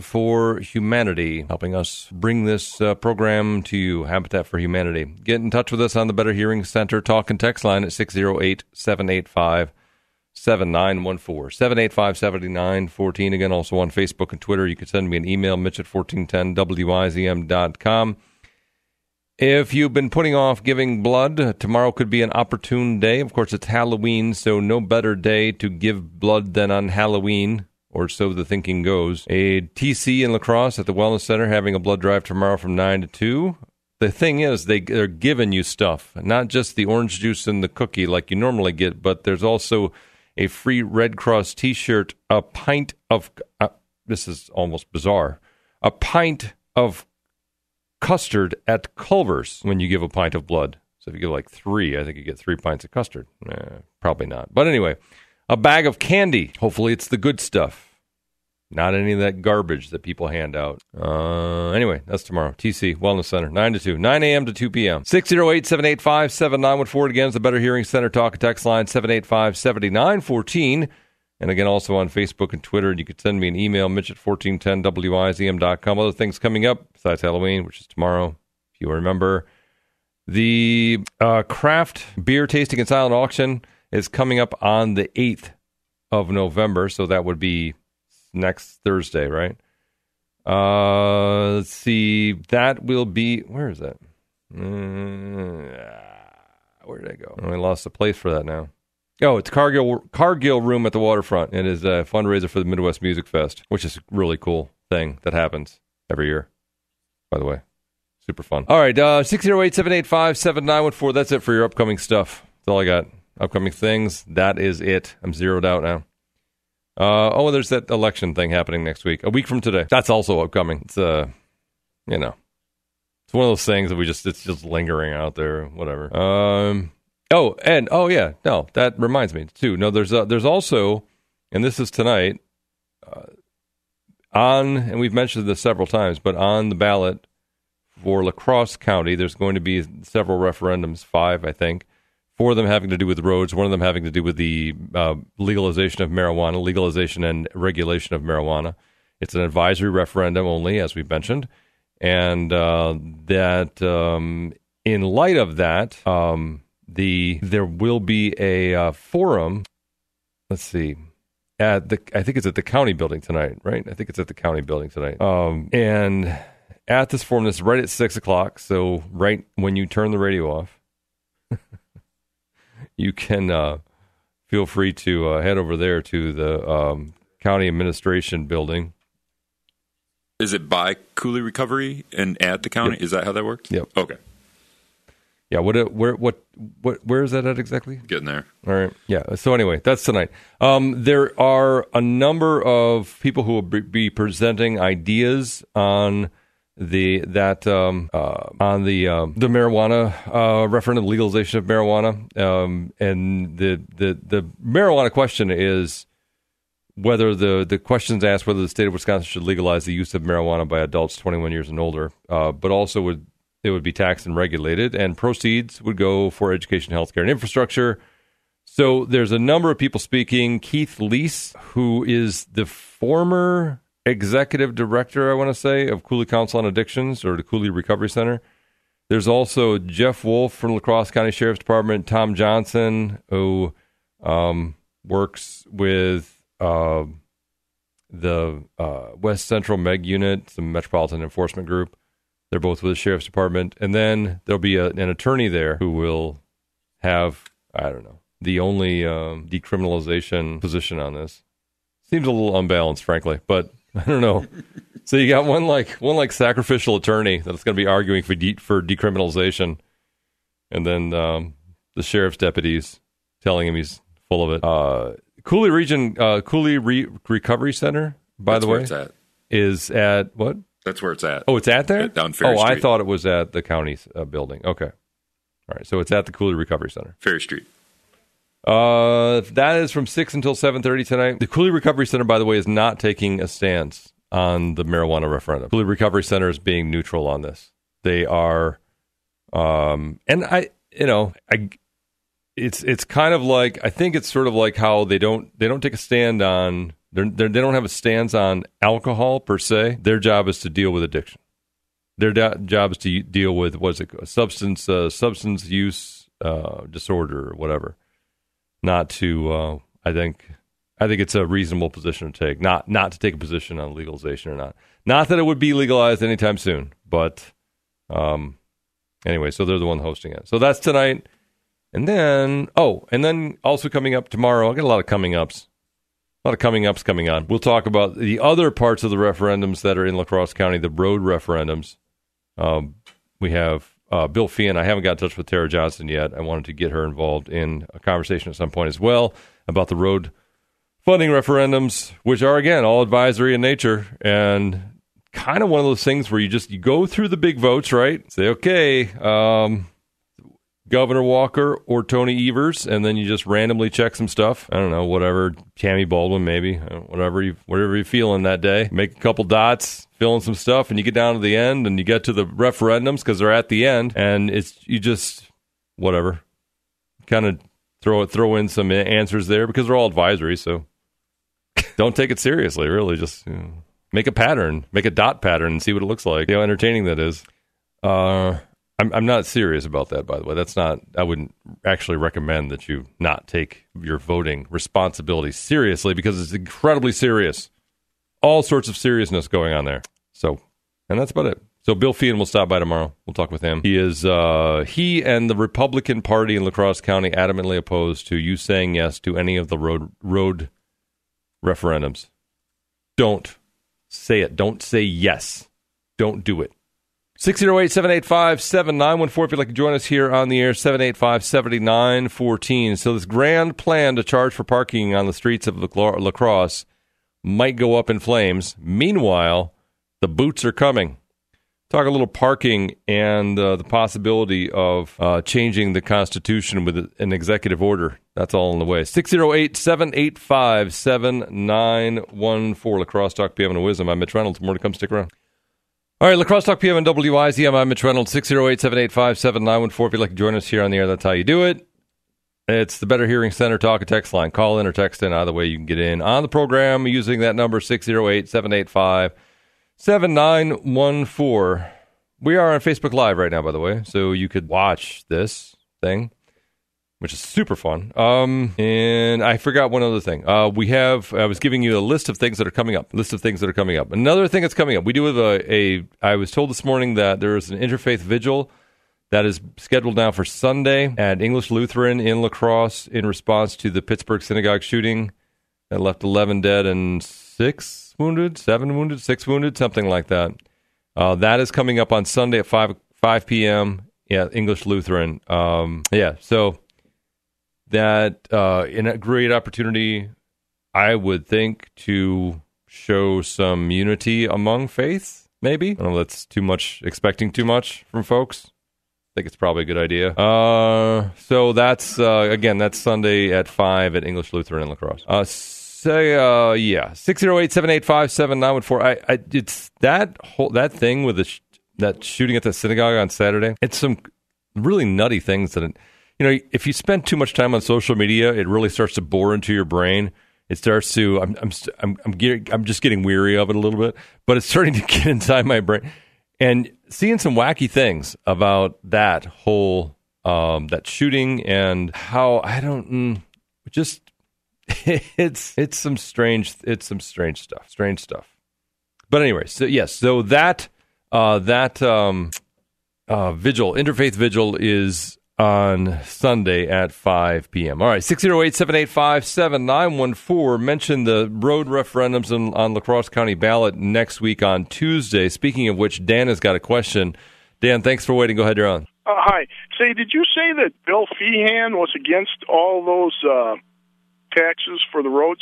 for Humanity, helping us bring this uh, program to you, Habitat for Humanity. Get in touch with us on the Better Hearing Center talk and text line at 608 785 7914. 785 7914. Again, also on Facebook and Twitter. You can send me an email, mitch at 1410wizm.com. If you've been putting off giving blood, tomorrow could be an opportune day. Of course, it's Halloween, so no better day to give blood than on Halloween, or so the thinking goes. A TC in La Crosse at the Wellness Center having a blood drive tomorrow from 9 to 2. The thing is, they, they're giving you stuff, not just the orange juice and the cookie like you normally get, but there's also a free Red Cross t shirt, a pint of, uh, this is almost bizarre, a pint of custard at Culver's when you give a pint of blood. So if you give like three, I think you get three pints of custard. Eh, probably not. But anyway, a bag of candy. Hopefully, it's the good stuff. Not any of that garbage that people hand out. Uh, anyway, that's tomorrow. TC Wellness Center, 9 to 2, 9 a.m. to 2 p.m. 608 785 7914. Again, it's the Better Hearing Center talk and text line 785 7914. And again, also on Facebook and Twitter. And You can send me an email, mitch at 1410wizm.com. Other things coming up besides Halloween, which is tomorrow, if you remember. The uh, craft beer tasting and silent auction is coming up on the 8th of November. So that would be next Thursday, right? Uh, let's see. That will be, where is that? Uh, where did I go? I lost the place for that now. Oh, it's Cargill Cargill Room at the waterfront. It is a fundraiser for the Midwest Music Fest, which is a really cool thing that happens every year. By the way, super fun. All right, uh, 608-785-7914. That's it for your upcoming stuff. That's all I got. Upcoming things. That is it. I'm zeroed out now. Uh, oh, there's that election thing happening next week. A week from today. That's also upcoming. It's uh, you know, it's one of those things that we just it's just lingering out there. Whatever. Um. Oh, and oh yeah, no, that reminds me too. No, there's uh, there's also, and this is tonight, uh, on, and we've mentioned this several times, but on the ballot for La Crosse County, there's going to be several referendums, five, I think, four of them having to do with roads, one of them having to do with the uh, legalization of marijuana, legalization and regulation of marijuana. It's an advisory referendum only, as we mentioned, and uh, that um, in light of that. Um, the there will be a uh, forum. Let's see, at the I think it's at the county building tonight, right? I think it's at the county building tonight. Um, and at this forum, this is right at six o'clock. So right when you turn the radio off, you can uh, feel free to uh, head over there to the um, county administration building. Is it by Coulee Recovery and at the county? Yep. Is that how that works? Yep. Okay. Yeah, what uh, where what what where is that at exactly? Getting there. All right. Yeah. So anyway, that's tonight. Um, there are a number of people who will be presenting ideas on the that um, uh, on the um, the marijuana uh, referendum legalization of marijuana. Um, and the the the marijuana question is whether the the questions asked whether the state of Wisconsin should legalize the use of marijuana by adults 21 years and older, uh, but also would it would be taxed and regulated, and proceeds would go for education, healthcare, and infrastructure. So there's a number of people speaking. Keith Leese, who is the former executive director, I want to say, of Coulee Council on Addictions or the Coulee Recovery Center. There's also Jeff Wolf from La Crosse County Sheriff's Department, Tom Johnson, who um, works with uh, the uh, West Central MEG Unit, the Metropolitan Enforcement Group. They're both with the sheriff's department, and then there'll be a, an attorney there who will have I don't know the only um, decriminalization position on this. Seems a little unbalanced, frankly, but I don't know. so you got one like one like sacrificial attorney that's going to be arguing for de- for decriminalization, and then um, the sheriff's deputies telling him he's full of it. Uh, Coulee Region uh, Coulee Re- Recovery Center, by That's the where way, it's at. is at what? That's where it's at. Oh, it's at there? At- down Ferry oh, I thought it was at the county uh, building. Okay. All right. So it's at the Coulee Recovery Center. Ferry Street. Uh, that is from 6 until 7.30 tonight. The Coulee Recovery Center, by the way, is not taking a stance on the marijuana referendum. Coulee Recovery Center is being neutral on this. They are, um, and I, you know, I, it's it's kind of like I think it's sort of like how they don't they don't take a stand on They're, they're, they don't have a stance on alcohol per se. Their job is to deal with addiction. Their da- job is to deal with what's it substance uh, substance use uh, disorder or whatever. Not to, uh, I think, I think it's a reasonable position to take. Not not to take a position on legalization or not. Not that it would be legalized anytime soon, but um, anyway. So they're the one hosting it. So that's tonight, and then oh, and then also coming up tomorrow. I got a lot of coming ups. A lot of coming ups coming on. We'll talk about the other parts of the referendums that are in La Crosse County, the road referendums. Um, we have uh, Bill Feehan. I haven't got in touch with Tara Johnson yet. I wanted to get her involved in a conversation at some point as well about the road funding referendums, which are again all advisory in nature and kind of one of those things where you just you go through the big votes, right? Say, okay, um, Governor Walker or Tony Evers, and then you just randomly check some stuff. I don't know, whatever. Tammy Baldwin, maybe, uh, whatever you whatever you're feeling that day. Make a couple dots, fill in some stuff, and you get down to the end, and you get to the referendums because they're at the end, and it's you just whatever, kind of throw throw in some answers there because they're all advisory, so don't take it seriously. Really, just you know, make a pattern, make a dot pattern, and see what it looks like. You know, entertaining that is. Uh, I'm, I'm not serious about that, by the way. That's not, I wouldn't actually recommend that you not take your voting responsibility seriously because it's incredibly serious. All sorts of seriousness going on there. So, and that's about it. So Bill Feehan will stop by tomorrow. We'll talk with him. He is uh, he and the Republican Party in La Crosse County adamantly opposed to you saying yes to any of the road road referendums. Don't say it. Don't say yes. Don't do it. 608 785 7914. If you'd like to join us here on the air, 785 7914. So, this grand plan to charge for parking on the streets of La Crosse might go up in flames. Meanwhile, the boots are coming. Talk a little parking and uh, the possibility of uh, changing the Constitution with an executive order. That's all in the way. 608 785 7914. La Crosse Talk PM and WIZM. I'm Mitch Reynolds. More to come. Stick around. All right, La Crosse Talk PM and WIZM. I'm Mitch Reynolds, 608 785 7914. If you'd like to join us here on the air, that's how you do it. It's the Better Hearing Center talk and text line. Call in or text in. Either way, you can get in on the program using that number, 608 785 7914. We are on Facebook Live right now, by the way, so you could watch this thing which is super fun. Um, and I forgot one other thing. Uh, we have, I was giving you a list of things that are coming up, list of things that are coming up. Another thing that's coming up, we do have a, a I was told this morning that there is an interfaith vigil that is scheduled now for Sunday at English Lutheran in La Crosse in response to the Pittsburgh synagogue shooting that left 11 dead and six wounded, seven wounded, six wounded, something like that. Uh, that is coming up on Sunday at 5, 5 p.m. Yeah, English Lutheran. Um, yeah, so that uh, in a great opportunity, I would think, to show some unity among faiths. Maybe I don't know. That's too much. Expecting too much from folks. I think it's probably a good idea. Uh, so that's uh, again that's Sunday at five at English Lutheran in La Crosse. Uh, say uh, yeah, six zero eight seven eight five seven nine one four. I, I it's that whole that thing with the sh- that shooting at the synagogue on Saturday. It's some really nutty things that. You know, if you spend too much time on social media, it really starts to bore into your brain. It starts to I'm I'm I'm I'm, I'm just getting weary of it a little bit, but it's starting to get inside my brain and seeing some wacky things about that whole um, that shooting and how I don't mm, just it's it's some strange it's some strange stuff strange stuff. But anyway, so yes, so that uh, that um, uh, vigil interfaith vigil is on Sunday at 5 p.m. All right, 608 785 7914. Mention the road referendums on, on La Crosse County ballot next week on Tuesday. Speaking of which, Dan has got a question. Dan, thanks for waiting. Go ahead, you're on. Uh, hi. Say, did you say that Bill Feehan was against all those uh, taxes for the roads?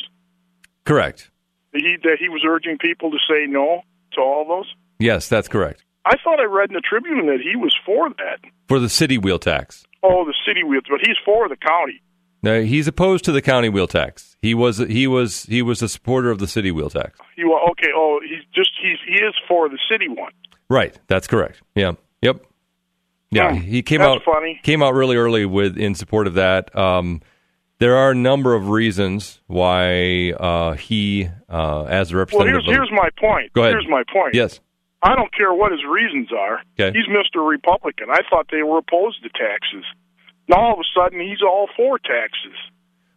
Correct. That he, that he was urging people to say no to all those? Yes, that's correct. I thought I read in the Tribune that he was for that. For the city wheel tax. Oh, the city wheel, but he's for the county. No, he's opposed to the county wheel tax. He was he was he was a supporter of the city wheel tax. He was okay. Oh, he's just he's he is for the city one. Right. That's correct. Yeah. Yep. Yeah. Hmm. He came out funny. came out really early with in support of that. Um, there are a number of reasons why uh, he, uh, as a Well, representative, here's here's my point. Go ahead. Here's my point. yes, I don't care what his reasons are. Okay. He's Mr. Republican. I thought they were opposed to taxes. Now all of a sudden he's all for taxes.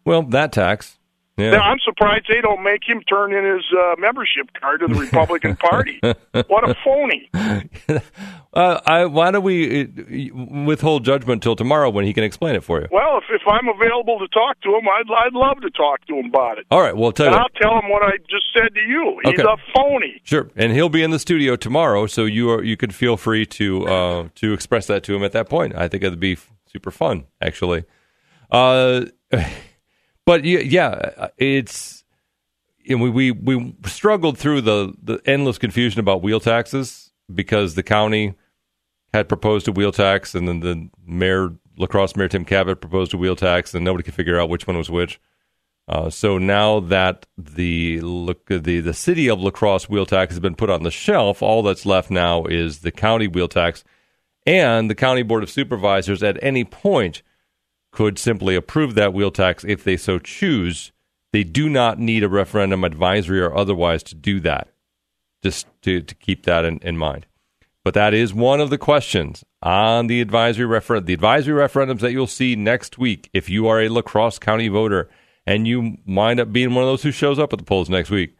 well, that tax, yeah, Now, I'm surprised they don't make him turn in his uh, membership card to the Republican Party. What a phony! uh, I, why don't we uh, withhold judgment till tomorrow when he can explain it for you? Well, if, if I'm available to talk to him, I'd I'd love to talk to him about it. All right, well, I'll tell you And what. I'll tell him what I just said to you. He's Okay. a phony. Sure, and he'll be in the studio tomorrow, so you are you can feel free to uh, to express that to him at that point. I think it'd be super fun, actually. Uh, but yeah, yeah, it's you know, we, we we struggled through the the endless confusion about wheel taxes because the county had proposed a wheel tax, and then the mayor La Crosse Mayor Tim Kabat proposed a wheel tax, and nobody could figure out which one was which. Uh, so now that the look the the city of La Crosse wheel tax has been put on the shelf, all that's left now is the county wheel tax, and the county board of supervisors at any point could simply approve that wheel tax if they so choose. They do not need a referendum advisory or otherwise to do that. Just to, to keep that in, in mind. But that is one of the questions on the advisory referendum. The advisory referendums that you'll see next week, if you are a La Crosse County voter and you wind up being one of those who shows up at the polls next week,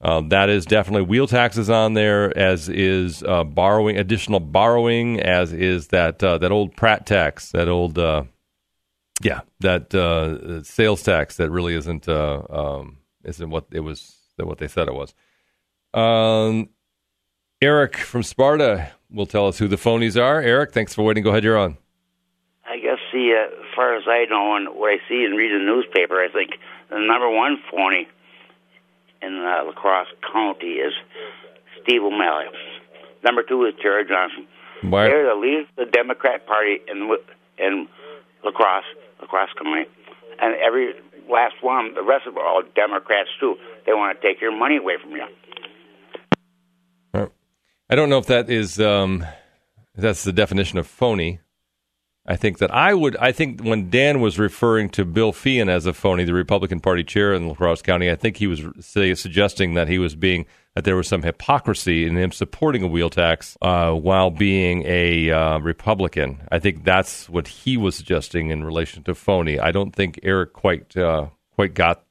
uh, that is definitely wheel taxes on there, as is uh, borrowing, additional borrowing, as is that uh, that old Pratt tax, that old, uh, yeah, that uh, sales tax that really isn't uh, um, isn't what it was, what they said it was. Um, Eric from Sparta will tell us who the phonies are. Eric, thanks for waiting. Go ahead, you're on. I guess the uh, as far as I know and what I see and read in the newspaper, I think the number one phony in uh, La Crosse County is Steve O'Malley. Number two is Jared Johnson. Why? They're the leaders of the Democrat Party in in La Crosse, La Crosse County, and every last one, the rest of them are all Democrats too. They want to take your money away from you. I don't know if that is um, if that's the definition of phony. I think that I would. I think when Dan was referring to Bill Feehan as a phony, the Republican Party chair in La Crosse County, I think he was say, suggesting that he was being that there was some hypocrisy in him supporting a wheel tax uh, while being a uh, Republican. I think that's what he was suggesting in relation to phony. I don't think Eric quite uh, quite got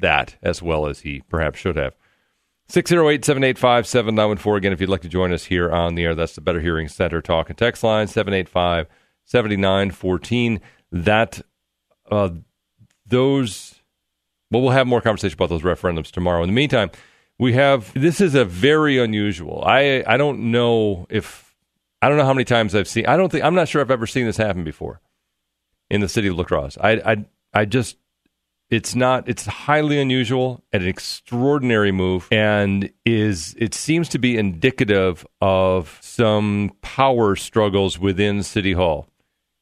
that as well as he perhaps should have. 608 785 7914. Again, if you'd like to join us here on the air, that's the Better Hearing Center talk and text line 785 7914. That, uh, those, well, we'll have more conversation about those referendums tomorrow. In the meantime, we have, this is a very unusual. I, I don't know if, I don't know how many times I've seen, I don't think, I'm not sure I've ever seen this happen before in the city of La Crosse. I, I, I just, it's not it's highly unusual and an extraordinary move and is it seems to be indicative of some power struggles within city hall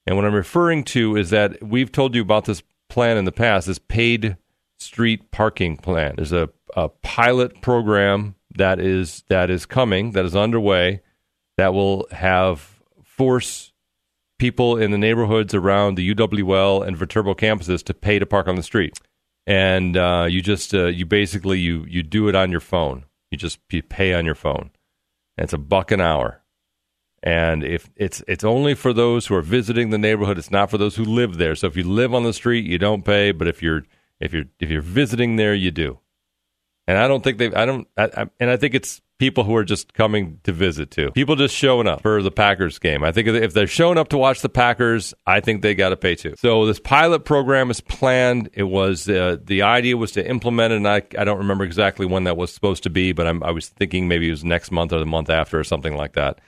and what i'm referring to is that we've told you about this plan in the past this paid street parking plan there's a, a pilot program that is that is coming that is underway that will have force people in the neighborhoods around the UWL and Viterbo campuses to pay to park on the street. And uh, you just uh, you basically you you do it on your phone. You just you pay on your phone. And it's a buck an hour. And if it's it's only for those who are visiting the neighborhood, it's not for those who live there. So if you live on the street, you don't pay. But if you're if you're if you're visiting there, you do. And I don't think they I don't I, I, and I think it's people who are just coming to visit too. People just showing up for the Packers game. I think if they're showing up to watch the Packers, I think they got to pay too. So this pilot program is planned. It was uh, the idea was to implement it, and I I don't remember exactly when that was supposed to be, but I'm, I was thinking maybe it was next month or the month after or something like that.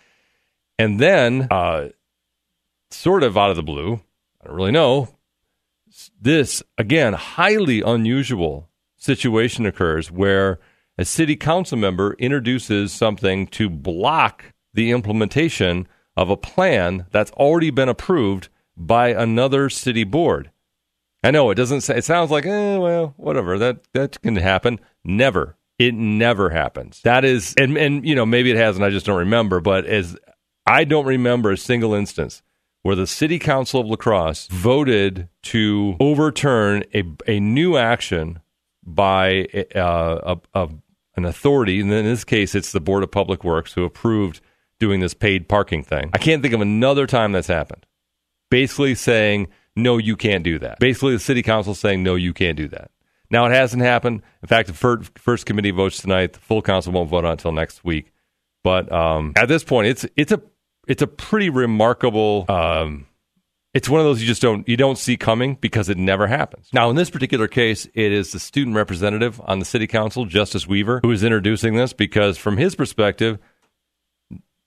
And then, uh, sort of out of the blue, I don't really know. This again, highly unusual situation occurs where a city council member introduces something to block the implementation of a plan that's already been approved by another city board. I know it doesn't say, it sounds like, eh, well, whatever, that, that can happen. Never. It never happens. That is, and, and, you know, maybe it has and I just don't remember, but as I don't remember a single instance where the city council of La Crosse voted to overturn a, a new action by uh, a, a, an authority, and in this case, it's the Board of Public Works who approved doing this paid parking thing. I can't think of another time that's happened. Basically saying, no, you can't do that. Basically, the city council saying, no, you can't do that. Now, it hasn't happened. In fact, the first, first committee votes tonight. The full council won't vote on until next week. But um, at this point, it's it's a it's a pretty remarkable. Um, it's one of those you just don't you don't see coming because it never happens. Now, in this particular case, it is the student representative on the city council, Justice Weaver, who is introducing this because, from his perspective,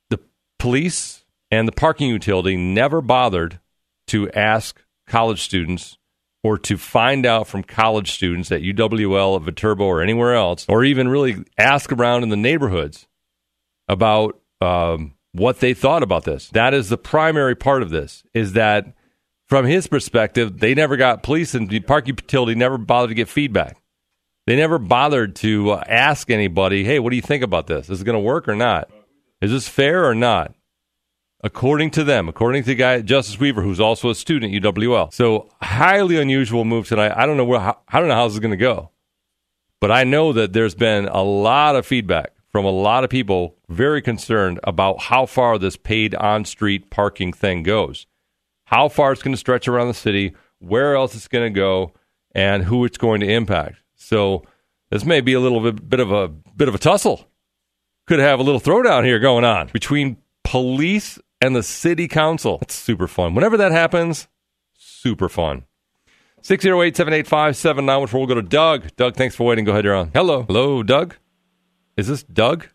the police and the parking utility never bothered to ask college students or to find out from college students at UWL, at Viterbo, or anywhere else, or even really ask around in the neighborhoods about um, what they thought about this. That is the primary part of this. Is that from his perspective, they never got police and the park utility never bothered to get feedback. They never bothered to uh, ask anybody, "Hey, what do you think about this? Is it going to work or not? Is this fair or not?" According to them, according to the guy Justice Weaver, who's also a student at UWL. So highly unusual move tonight. I don't know where. I don't know how this is going to go, but I know that there's been a lot of feedback from a lot of people very concerned about how far this paid on street parking thing goes, how far it's going to stretch around the city, where else it's going to go, and who it's going to impact. So this may be a little bit, bit of a bit of a tussle. Could have a little throwdown here going on between police and the city council. That's super fun. Whenever that happens, super fun. 608 785 7914. We'll go to Doug. Doug, thanks for waiting. Go ahead, you're on. Hello. Hello, Doug. Is this Doug?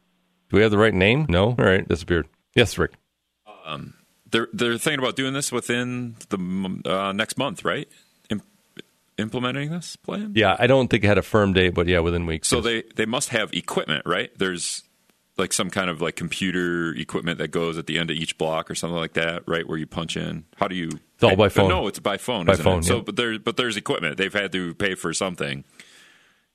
Do we have the right name? No. All right, disappeared. Yes, Rick. Um, they're they're thinking about doing this within the uh, next month, right? Im- implementing this plan. Yeah, I don't think it had a firm date, but yeah, within weeks. So they they must have equipment, right? There's like some kind of like computer equipment that goes at the end of each block or something like that, right? Where you punch in. How do you? It's all by phone. No, it's by phone. By phone. It? Yeah. So, but there, but there's equipment. They've had to pay for something.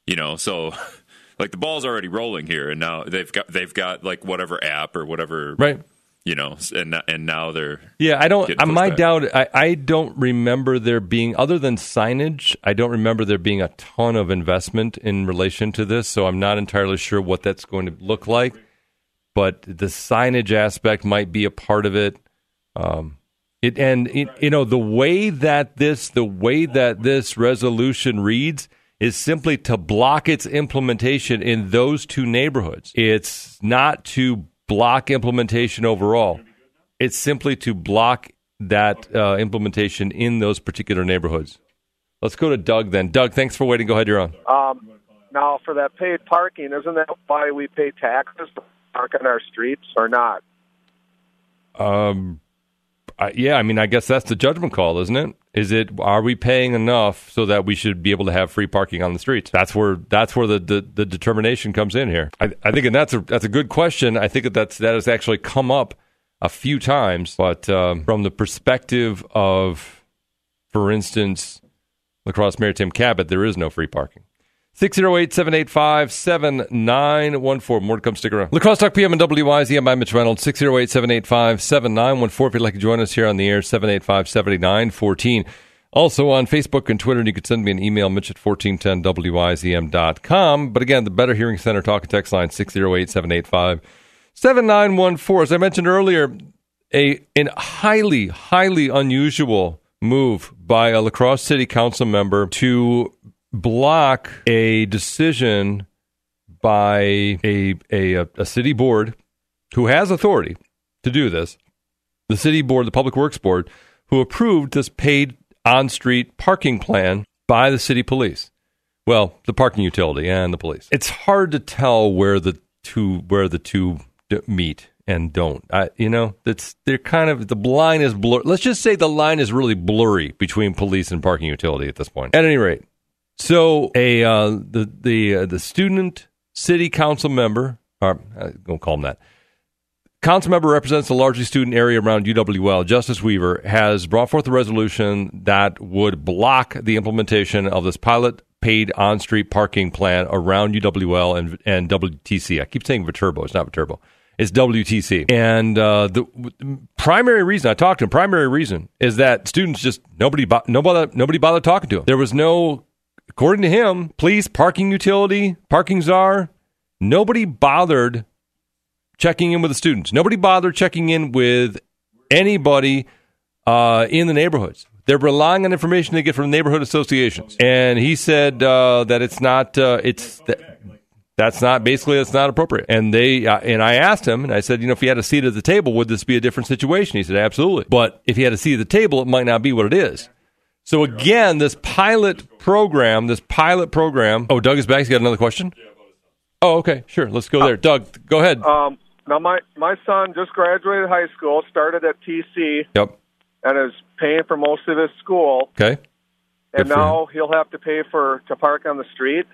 You know, so like the ball's already rolling here, and now they've got they've got like whatever app or whatever, right? You know, and and now they're yeah. I don't. My doubt. I, I don't remember there being other than signage. I don't remember there being a ton of investment in relation to this. So I'm not entirely sure what that's going to look like. But the signage aspect might be a part of it. Um, it and it, you know the way that this the way that this resolution reads is simply to block its implementation in those two neighborhoods. It's not to block implementation overall. It's simply to block that uh, implementation in those particular neighborhoods. Let's go to Doug then. Doug, thanks for waiting. Go ahead, you're on. Um, now, for that paid parking, isn't that why we pay taxes to park on our streets or not? Um, uh, yeah, I mean, I guess that's the judgment call, isn't it? Is it are we paying enough so that we should be able to have free parking on the streets? That's where that's where the, the, the determination comes in here. I, I think, and that's a that's a good question. I think that that's that has actually come up a few times, but um, from the perspective of, for instance, La Crosse Tim Kabat, there is no free parking. 608-785-7914. More to come. Stick around. La Crosse Talk PM and WIZM. I'm Mitch Reynolds. 608-785-7914. If you'd like to join us here on the air, 785-7914. Also on Facebook and Twitter, and you can send me an email, mitch at 1410WIZM.com. But again, the Better Hearing Center talk and text line, 608-785-7914. As I mentioned earlier, a an highly, highly unusual move by a La Crosse City Council member to block a decision by a, a, a city board who has authority to do this, the city board, the Public Works Board, who approved this paid on street parking plan by the city police. Well, the parking utility and the police. It's hard to tell where the two where the two meet and don't. I, you know, it's they're kind of the line is blurry. Let's just say the line is really blurry between police and parking utility at this point. At any rate, so a uh, the the uh, the student city council member, or I won't call him that. Council member represents the largely student area around UWL. Justice Weaver has brought forth a resolution that would block the implementation of this pilot paid on-street parking plan around UWL and, and WTC. I keep saying Viterbo. It's not Viterbo. It's WTC. And uh, the primary reason I talked to him, primary reason is that students just nobody bo- nobody nobody bothered talking to him. There was no, according to him, police, parking utility, parking czar, nobody bothered checking in with the students. Nobody bothered checking in with anybody uh, in the neighborhoods. They're relying on information they get from neighborhood associations. And he said uh, that it's not uh, it's th- that's not basically that's not appropriate. And they uh, and I asked him and I said, you know, if he had a seat at the table, would this be a different situation? He said, absolutely. But if he had a seat at the table, it might not be what it is. So again, this pilot program, this pilot program. Oh, Doug is back. He's got another question. Oh, okay, sure. Let's go there. Doug, go ahead. Um, now my my son just graduated high school, started at TC, Yep. and is paying for most of his school. Okay. And Good for now he'll have to pay for to park on the street.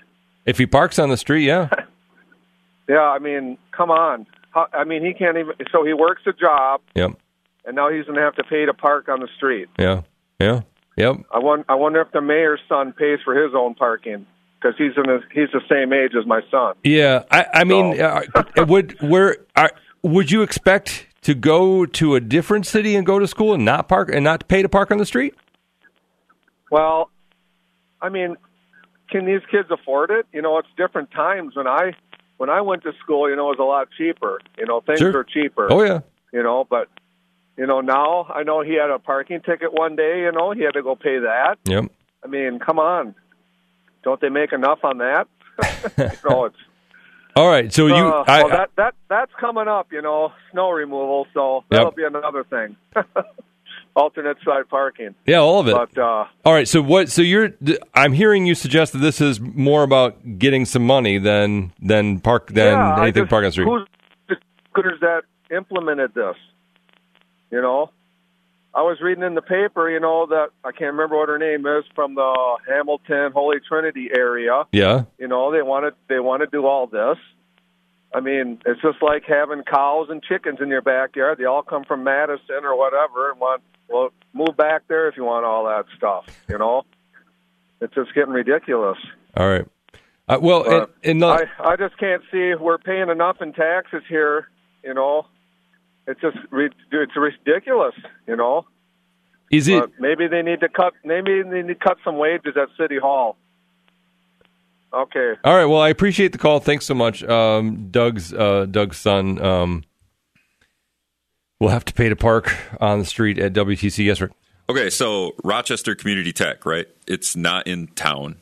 If he parks on the street, yeah. Yeah, I mean, come on. How, I mean, he can't even. So he works a job, Yep. and now he's going to have to pay to park on the street. Yeah. Yeah. Yep. I won, I wonder if the mayor's son pays for his own parking because he's in a, he's the same age as my son. Yeah, I, I mean, So- uh, would where are, would you expect to go to a different city and go to school and not park and not pay to park on the street? Well, I mean, can these kids afford it? You know, it's different times. When I when I went to school, you know, it was a lot cheaper. You know, things Sure. were cheaper. Oh yeah, You know, but you know now I know he had a parking ticket one day. You know, he had to go pay that. yep. I mean, come on, don't they make enough on that? you know, it's All right, so you, uh, I, well, that that that's coming up. You know, snow removal. So that'll be another thing. Alternate side parking. yeah, all of it. But uh, all right, so what? So you're, I'm hearing you suggest that this is more about getting some money than than park than yeah, anything just- park on the street. Who's the that implemented this? You know, I was reading in the paper. You know that I can't remember what her name is from the Hamilton Holy Trinity area. Yeah, You know, they want to they want to do all this. I mean, it's just like having cows and chickens in your backyard. They all come from Madison or whatever, and want well move back there if you want all that stuff. You know, it's just getting ridiculous. all right. Uh, well, and, and not, I I just can't see we're paying enough in taxes here. You know, it's just it's ridiculous. You know, is it? But maybe they need to cut. Maybe they need to cut some wages at City Hall. Okay. All right. Well, I appreciate the call. Thanks so much, um, Doug's uh, Doug's son. Um, will have to pay to park on the street at WTC. Yes, Rick. Okay, so Rochester Community Tech, right? It's not in town.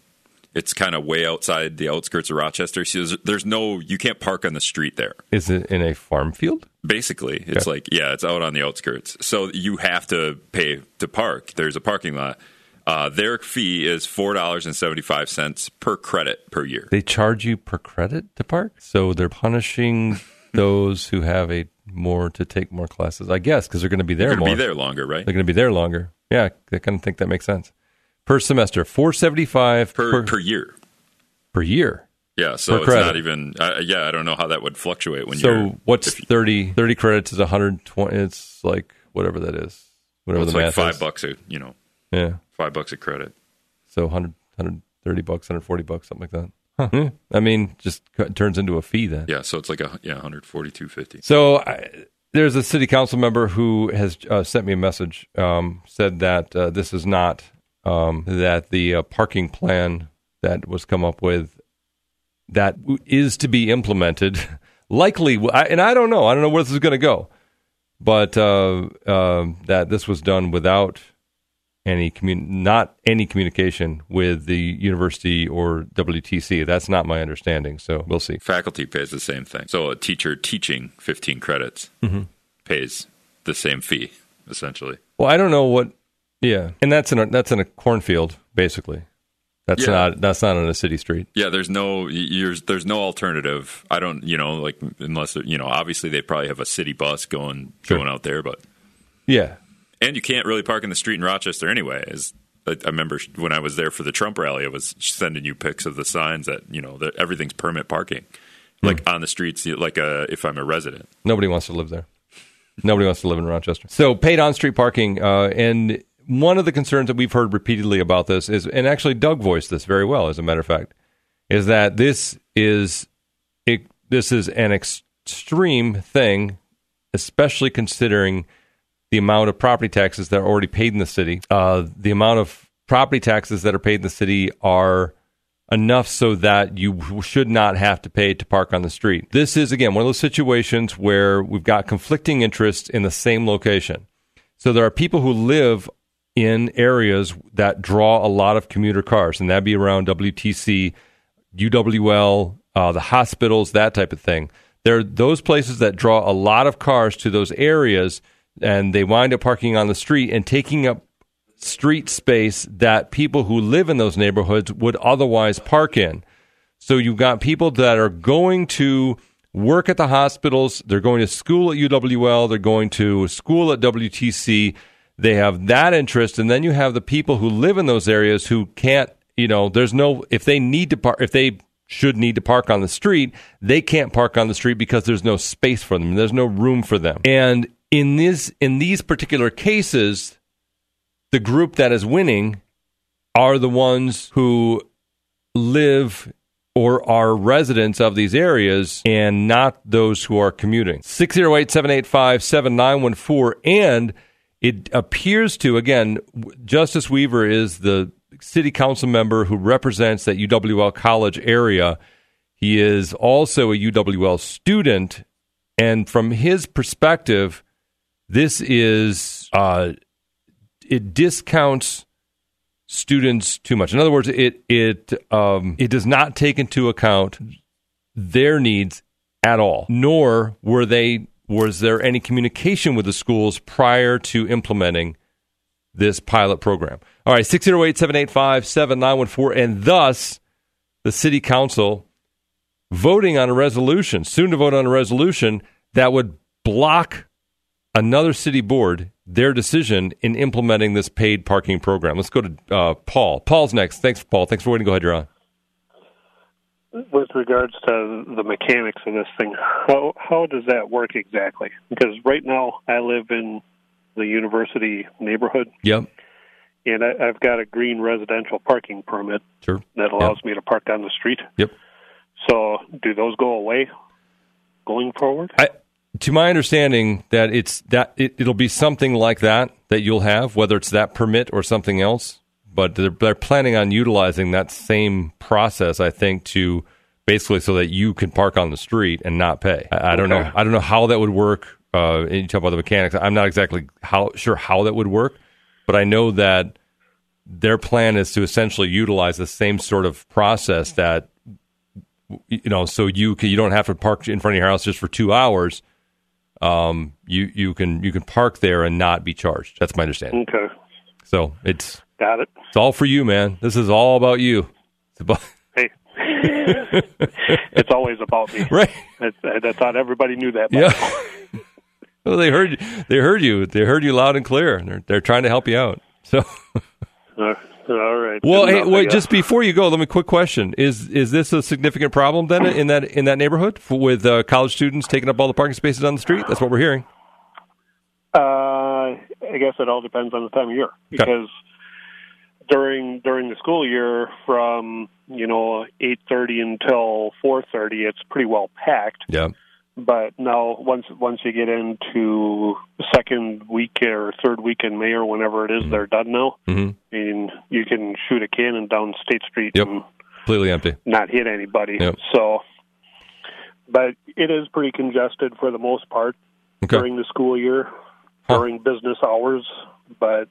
It's kind of way outside the outskirts of Rochester. So there's, there's no, you can't park on the street there. Is it in a farm field? Basically, it's Okay. like yeah, it's out on the outskirts. So you have to pay to park. There's a parking lot. Uh, their fee is four dollars and seventy five cents per credit per year. They charge you per credit to park, so they're punishing those who have a more to take more classes. I guess because they're going to be there They're more. going to be there longer, right? They're going to be there longer. Yeah, I kind of think that makes sense. Per semester, four seventy five Per per, per year. per year. Yeah, so it's credit. not even. Uh, yeah, I don't know how that would fluctuate when So you're. what's you- 30, 30 credits is 120 it's like whatever that is. Whatever it's the like math five is. bucks a you know Yeah. five bucks a credit. So 100 130 bucks, 140 bucks, something like that. Huh. I mean, just turns into a fee then. Yeah, so it's like a yeah, one hundred forty two fifty. So I, there's a city council member who has uh, sent me a message, um, said that uh, this is not um, that the uh, parking plan that was come up with that is to be implemented. Likely, I- and I don't know. I don't know where this is going to go, but uh, uh, that this was done without any commun- not any communication with the university or WTC. That's not my understanding. So we'll see. Faculty pays the same thing. So a teacher teaching fifteen credits Mm-hmm. pays the same fee essentially. Well, I don't know what. Yeah, and that's in a that's in a cornfield, basically. That's Yeah. not that's not on a city street. Yeah, there's no there's there's no alternative. I don't you know like unless you know obviously they probably have a city bus going Sure. going out there, but Yeah, and you can't really park in the street in Rochester anyway. As I, I remember when I was there for the Trump rally, I was sending you pics of the signs that you know that everything's permit parking, like on the streets. Like uh, if I'm a resident, nobody wants to live there. Nobody wants to live in Rochester. So paid on street parking, uh, and one of the concerns that we've heard repeatedly about this is, and actually Doug voiced this very well, as a matter of fact, is that this is it, this is an extreme thing, especially considering the amount of property taxes that are already paid in the city. Uh, the amount of property taxes that are paid in the city are enough so that you should not have to pay to park on the street. This is, again, one of those situations where we've got conflicting interests in the same location. So there are people who live in areas that draw a lot of commuter cars, and that'd be around WTC, UWL, uh, the hospitals, that type of thing. There are those places that draw a lot of cars to those areas, and they wind up parking on the street and taking up street space that people who live in those neighborhoods would otherwise park in. So you've got people that are going to work at the hospitals, they're going to school at UWL, they're going to school at WTC. They have that interest, and then you have the people who live in those areas who can't, you know, there's no if they need to park if they should need to park on the street, they can't park on the street because there's no space for them. There's no room for them. And in this in these particular cases, the group that is winning are the ones who live or are residents of these areas and not those who are commuting. 608 785 7914. And it appears to, again, Justice Weaver is the city council member who represents that UWL college area. He is also a UWL student. And from his perspective, this is uh, it discounts students too much. In other words, it it um, it does not take into account their needs at all. Nor were they was there any communication with the schools prior to implementing this pilot program. All right, 608 785 7914. And thus, the city council voting on a resolution, soon to vote on a resolution that would block another city board their decision in implementing this paid parking program. Let's go to uh, Paul. Paul's next. Thanks, Paul. Thanks for waiting. Go ahead, you're on. With regards to the mechanics of this thing, how how does that work exactly? Because right now I live in the university neighborhood. Yep. And I, have got a green residential parking permit sure. that allows yep. me to park on the street. Yep. So, do those go away going forward? I, to my understanding, that it's that it, it'll be something like that that you'll have, whether it's that permit or something else. But they're, they're planning on utilizing that same process, I think, to basically so that you can park on the street and not pay. I, I don't okay. know. I don't know how that would work. Uh, and you talk about the mechanics. I'm not exactly how sure how that would work, but I know that their plan is to essentially utilize the same sort of process that you know, so you can, you don't have to park in front of your house just for two hours um, you you can you can park there and not be charged. That's my understanding. Okay. So it's got it. It's all for you, man. This is all about you. It's about hey, it's always about me. Right. I, I thought everybody knew that. Yeah. well, they heard they heard you. They heard you loud and clear. They're they're trying to help you out. So. Uh, all right. Well, hey, wait. Just before you go, let me quick question: Is is this a significant problem then in that in that neighborhood for, with uh, college students taking up all the parking spaces on the street? That's what we're hearing. Uh, I guess it all depends on the time of year because okay. During during the school year, from you know eight thirty until four thirty, it's pretty well packed. Yeah but now once once you get into second week or third week in May or whenever it is, mm-hmm. they're done now. Mm-hmm. And you can shoot a cannon down State Street yep. and completely empty, not hit anybody. Yep. So, but it is pretty congested for the most part okay. during the school year, huh. during business hours, but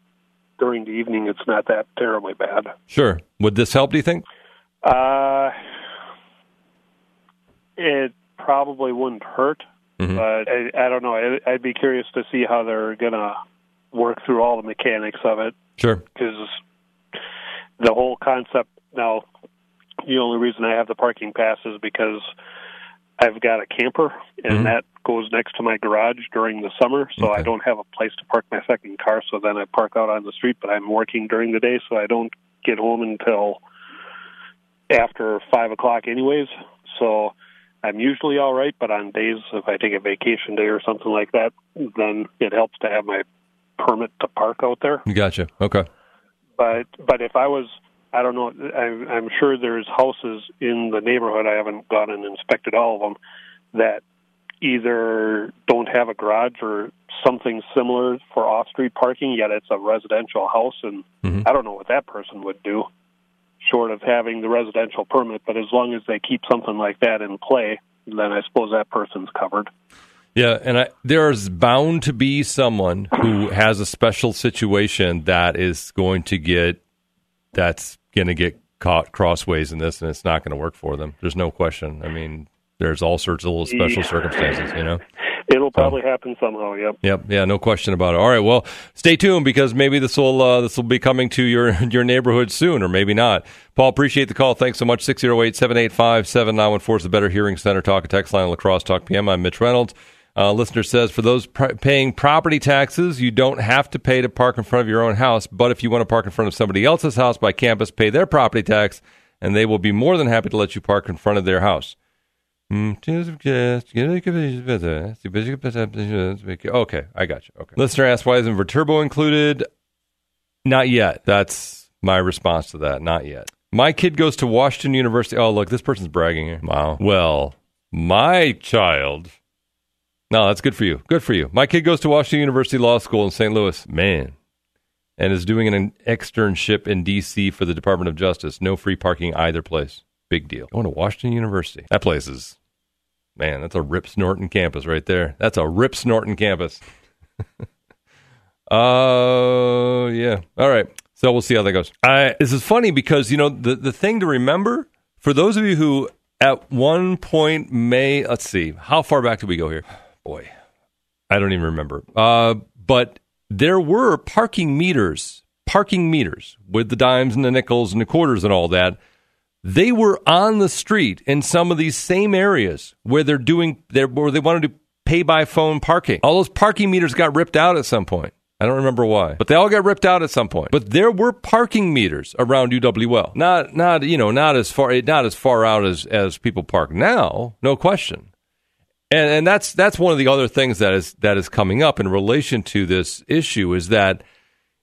during the evening, it's not that terribly bad. Sure. Would this help? Do you think? Uh, it probably wouldn't hurt, mm-hmm. but I, I don't know. I, I'd be curious to see how they're gonna work through all the mechanics of it. Sure, because the whole concept now. The only reason I have the parking pass is because I've got a camper, and mm-hmm. that goes next to my garage during the summer, so okay. I don't have a place to park my second car. So then I park out on the street, but I'm working during the day, so I don't get home until after five o'clock, anyways. So I'm usually all right, but on days if I take a vacation day or something like that, then it helps to have my permit to park out there. Gotcha. Okay. But but if I was, I don't know. I'm, I'm sure there's houses in the neighborhood. I haven't gone and inspected all of them that either don't have a garage or something similar for off-street parking, yet it's a residential house, and Mhm. I don't know what that person would do, short of having the residential permit. But as long as they keep something like that in play, then I suppose that person's covered. Yeah, and I, there's bound to be someone who has a special situation that is going to get that's going to get caught crossways in this, and it's not going to work for them. There's no question. I mean, there's all sorts of little special Yeah. circumstances, you know. It'll probably happen somehow. Yep. Yep, yeah, no question about it. All right, well, stay tuned because maybe this will uh, this will be coming to your your neighborhood soon, or maybe not. Paul, appreciate the call. Thanks so much. 608-785-7914 is the Better Hearing Center Talk and Text Line, La Crosse Talk PM. I'm Mitch Reynolds. Uh, listener says for those pr- paying property taxes, you don't have to pay to park in front of your own house, but if you want to park in front of somebody else's house by campus, pay their property tax, and they will be more than happy to let you park in front of their house. Okay, I got you. Okay. Listener asked why isn't Viterbo included? Not yet. That's my response to that. Not yet. My kid goes to Washington University. Oh, look, this person's bragging here. Wow. Well, my child. No, that's good for you. Good for you. My kid goes to Washington University Law School in St. Louis. Man. And is doing an externship in D.C. for the Department of Justice. No free parking either place. Big deal. Going to Washington University. That place is, man, that's a Rip Snorton campus right there. That's a Rip Snorton campus. Oh, yeah. All right. So we'll see how that goes. I, this is funny because, you know, the, the thing to remember for those of you who at one point may, let's see, how far back did we go here? Boy, I don't even remember. Uh, but there were parking meters, parking meters with the dimes and the nickels and the quarters and all that. They were on the street in some of these same areas where they're doing, where they wanted to pay by phone parking. All those parking meters got ripped out at some point. I don't remember why, but they all got ripped out at some point. But there were parking meters around UWL. Not, not you know, not as far, not as far out as as people park now. No question. And and that's that's one of the other things that is that is coming up in relation to this issue is that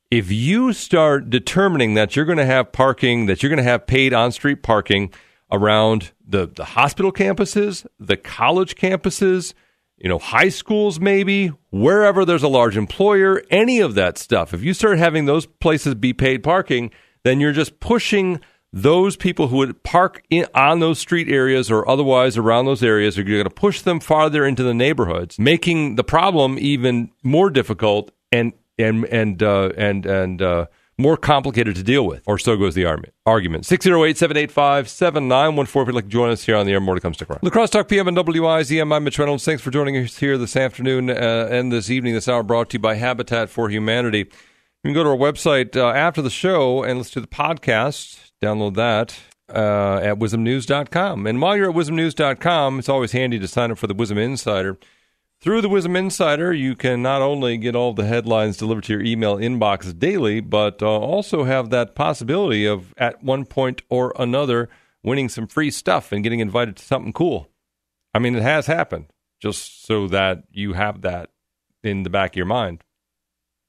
if you start determining that you're going to have parking, that you're going to have paid on street parking around the, the hospital campuses, the college campuses, you know, high schools, maybe, wherever there's a large employer, any of that stuff. If you start having those places be paid parking, then you're just pushing those people who would park in, on those street areas or otherwise around those areas, you're going to push them farther into the neighborhoods, making the problem even more difficult and and and uh, and and uh, more complicated to deal with. Or so goes the argument. Argument 608-785-7914 If you'd like to join us here on the air, more to come. Stick around. La Crosse Talk PM and WIZM. I'm Mitch Reynolds. Thanks for joining us here this afternoon uh, and this evening. This hour brought to you by Habitat for Humanity. You can go to our website uh, after the show and listen to the podcast. Download that uh, at wizmnews.com. And while you're at wizmnews.com, it's always handy to sign up for the Wisdom Insider. Through the Wisdom Insider, you can not only get all the headlines delivered to your email inbox daily, but uh, also have that possibility of, at one point or another, winning some free stuff and getting invited to something cool. I mean, it has happened, just so that you have that in the back of your mind.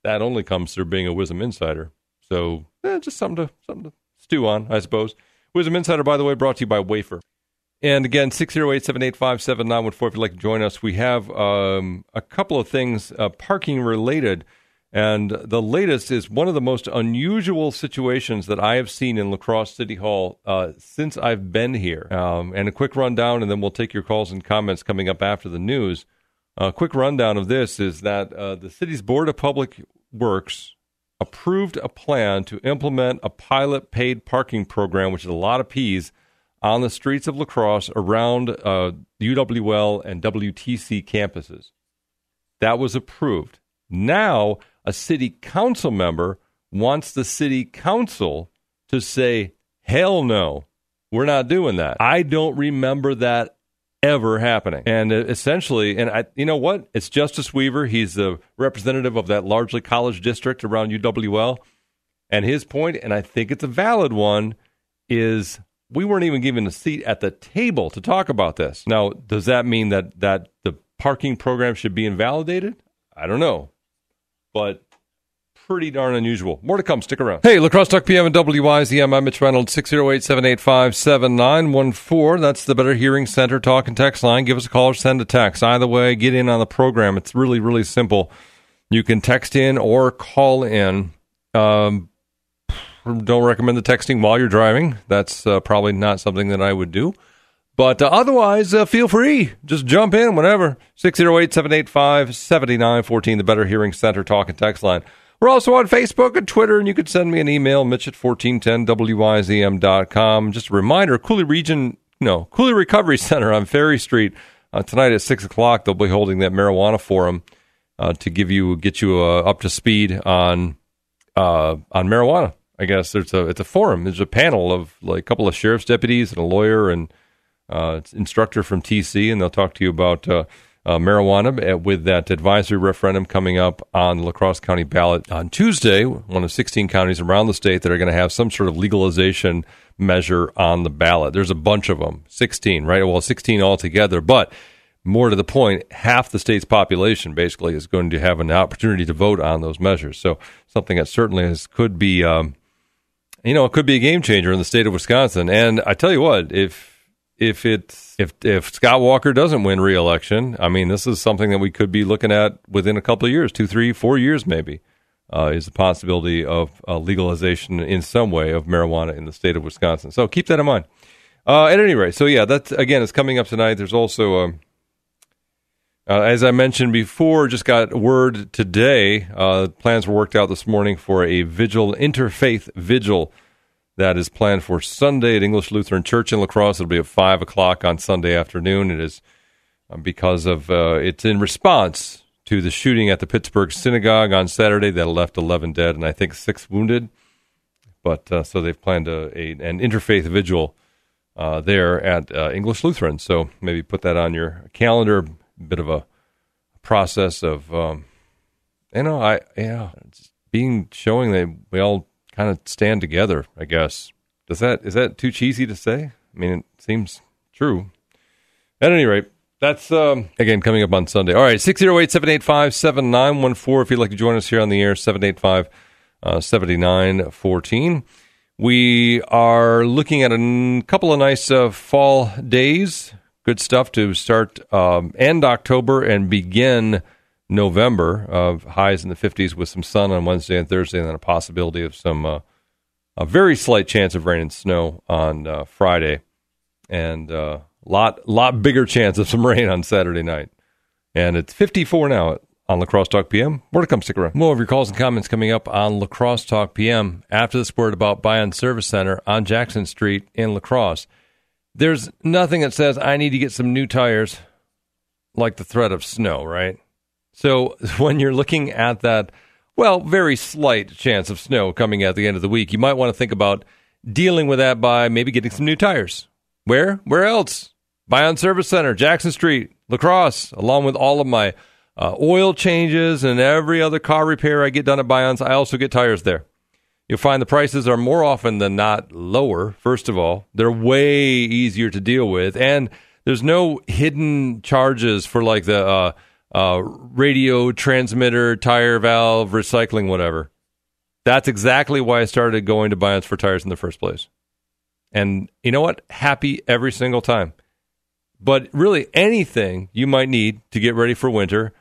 That only comes through being a Wisdom Insider. So, eh, just something to, something to stew on, I suppose. Wisdom Insider, by the way, brought to you by Wafer. And again, 608 785 7914 if you'd like to join us. We have um, a couple of things uh, parking related. And the latest is one of the most unusual situations that I have seen in La Crosse City Hall uh, since I've been here. Um, and a quick rundown, and then we'll take your calls and comments coming up after the news. A quick rundown of this is that uh, the city's Board of Public Works approved a plan to implement a pilot paid parking program, which is a lot of P's on the streets of La Crosse around uh, UWL and WTC campuses. That was approved. Now, a city council member wants the city council to say, hell no, we're not doing that. I don't remember that ever happening. And uh, essentially, and I, you know what? It's Justice Weaver. He's the representative of that largely college district around UWL. And his point, and I think it's a valid one, is we weren't even given a seat at the table to talk about this. Now, does that mean that that the parking program should be invalidated? I don't know, but pretty darn unusual. More to come. Stick around. Hey, La Crosse Talk PM and WIZM. I'm Mitch Reynolds, 608 785 7914. That's the Better Hearing Center talk and text line. Give us a call or send a text. Either way, get in on the program. It's really, really simple. You can text in or call in. Um, don't recommend the texting while you're driving. That's uh, probably not something that I would do. But uh, otherwise, uh, feel free. Just jump in whenever. 608 785 7914, the Better Hearing Center talk and text line. We're also on Facebook and Twitter, and you can send me an email, mitch at 1410wizm.com. Just a reminder Coulee Region, no, Coulee Recovery Center on Ferry Street. Uh, tonight at 6 o'clock, they'll be holding that marijuana forum uh, to give you, get you uh, up to speed on, uh, on marijuana. I guess there's a, it's a forum. There's a panel of like a couple of sheriff's deputies and a lawyer and uh, instructor from TC, and they'll talk to you about uh, uh, marijuana with that advisory referendum coming up on the La Crosse County ballot on Tuesday. One of 16 counties around the state that are going to have some sort of legalization measure on the ballot. There's a bunch of them, 16, right? Well, 16 altogether, but more to the point, half the state's population basically is going to have an opportunity to vote on those measures. So something that certainly is, could be, um, you know, it could be a game changer in the state of Wisconsin. And I tell you what, if if it's if if Scott Walker doesn't win re-election, I mean, this is something that we could be looking at within a couple of years, two, three, four years, maybe. Uh, is the possibility of uh, legalization in some way of marijuana in the state of Wisconsin. So keep that in mind. Uh, at any rate, so yeah, that again is coming up tonight. There's also, um, uh, as I mentioned before, just got word today. Uh, plans were worked out this morning for a vigil, interfaith vigil that is planned for Sunday at English Lutheran Church in La Crosse. It'll be at 5 o'clock on Sunday afternoon. It is uh, because of uh, it's in response to the shooting at the Pittsburgh synagogue on Saturday that left 11 dead and I think six wounded. But uh, so they've planned a, a an interfaith vigil uh, there at uh, English Lutheran. So maybe put that on your calendar. Bit of a process of, um, you know, I yeah, being showing that we all kind of stand together, I guess. Does that is that too cheesy to say? I mean, it seems true. At any rate, that's um, again coming up on Sunday. All right, 608 785 7914. If you'd like to join us here on the air, 785 uh, 7914. We are looking at a n- couple of nice uh, fall days. Good stuff to start um, end October and begin November of highs in the 50s with some sun on Wednesday and Thursday, and then a possibility of some uh, a very slight chance of rain and snow on uh, Friday, and a uh, lot lot bigger chance of some rain on Saturday night. And it's 54 now on La Crosse Talk PM. More to come. Stick around. More of your calls and comments coming up on La Crosse Talk PM after this word about Bion Service Center on Jackson Street in La Crosse. There's nothing that says I need to get some new tires like the threat of snow, right? So when you're looking at that, well, very slight chance of snow coming at the end of the week, you might want to think about dealing with that by maybe getting some new tires. Where? Where else? Bion Service Center, Jackson Street, La Crosse, along with all of my uh, oil changes and every other car repair I get done at Bion's, I also get tires there. You'll find the prices are more often than not lower, first of all. They're way easier to deal with. And there's no hidden charges for like the uh, uh, radio transmitter, tire valve, recycling, whatever. That's exactly why I started going to Bions for tires in the first place. And you know what? Happy every single time. But really, anything you might need to get ready for winter,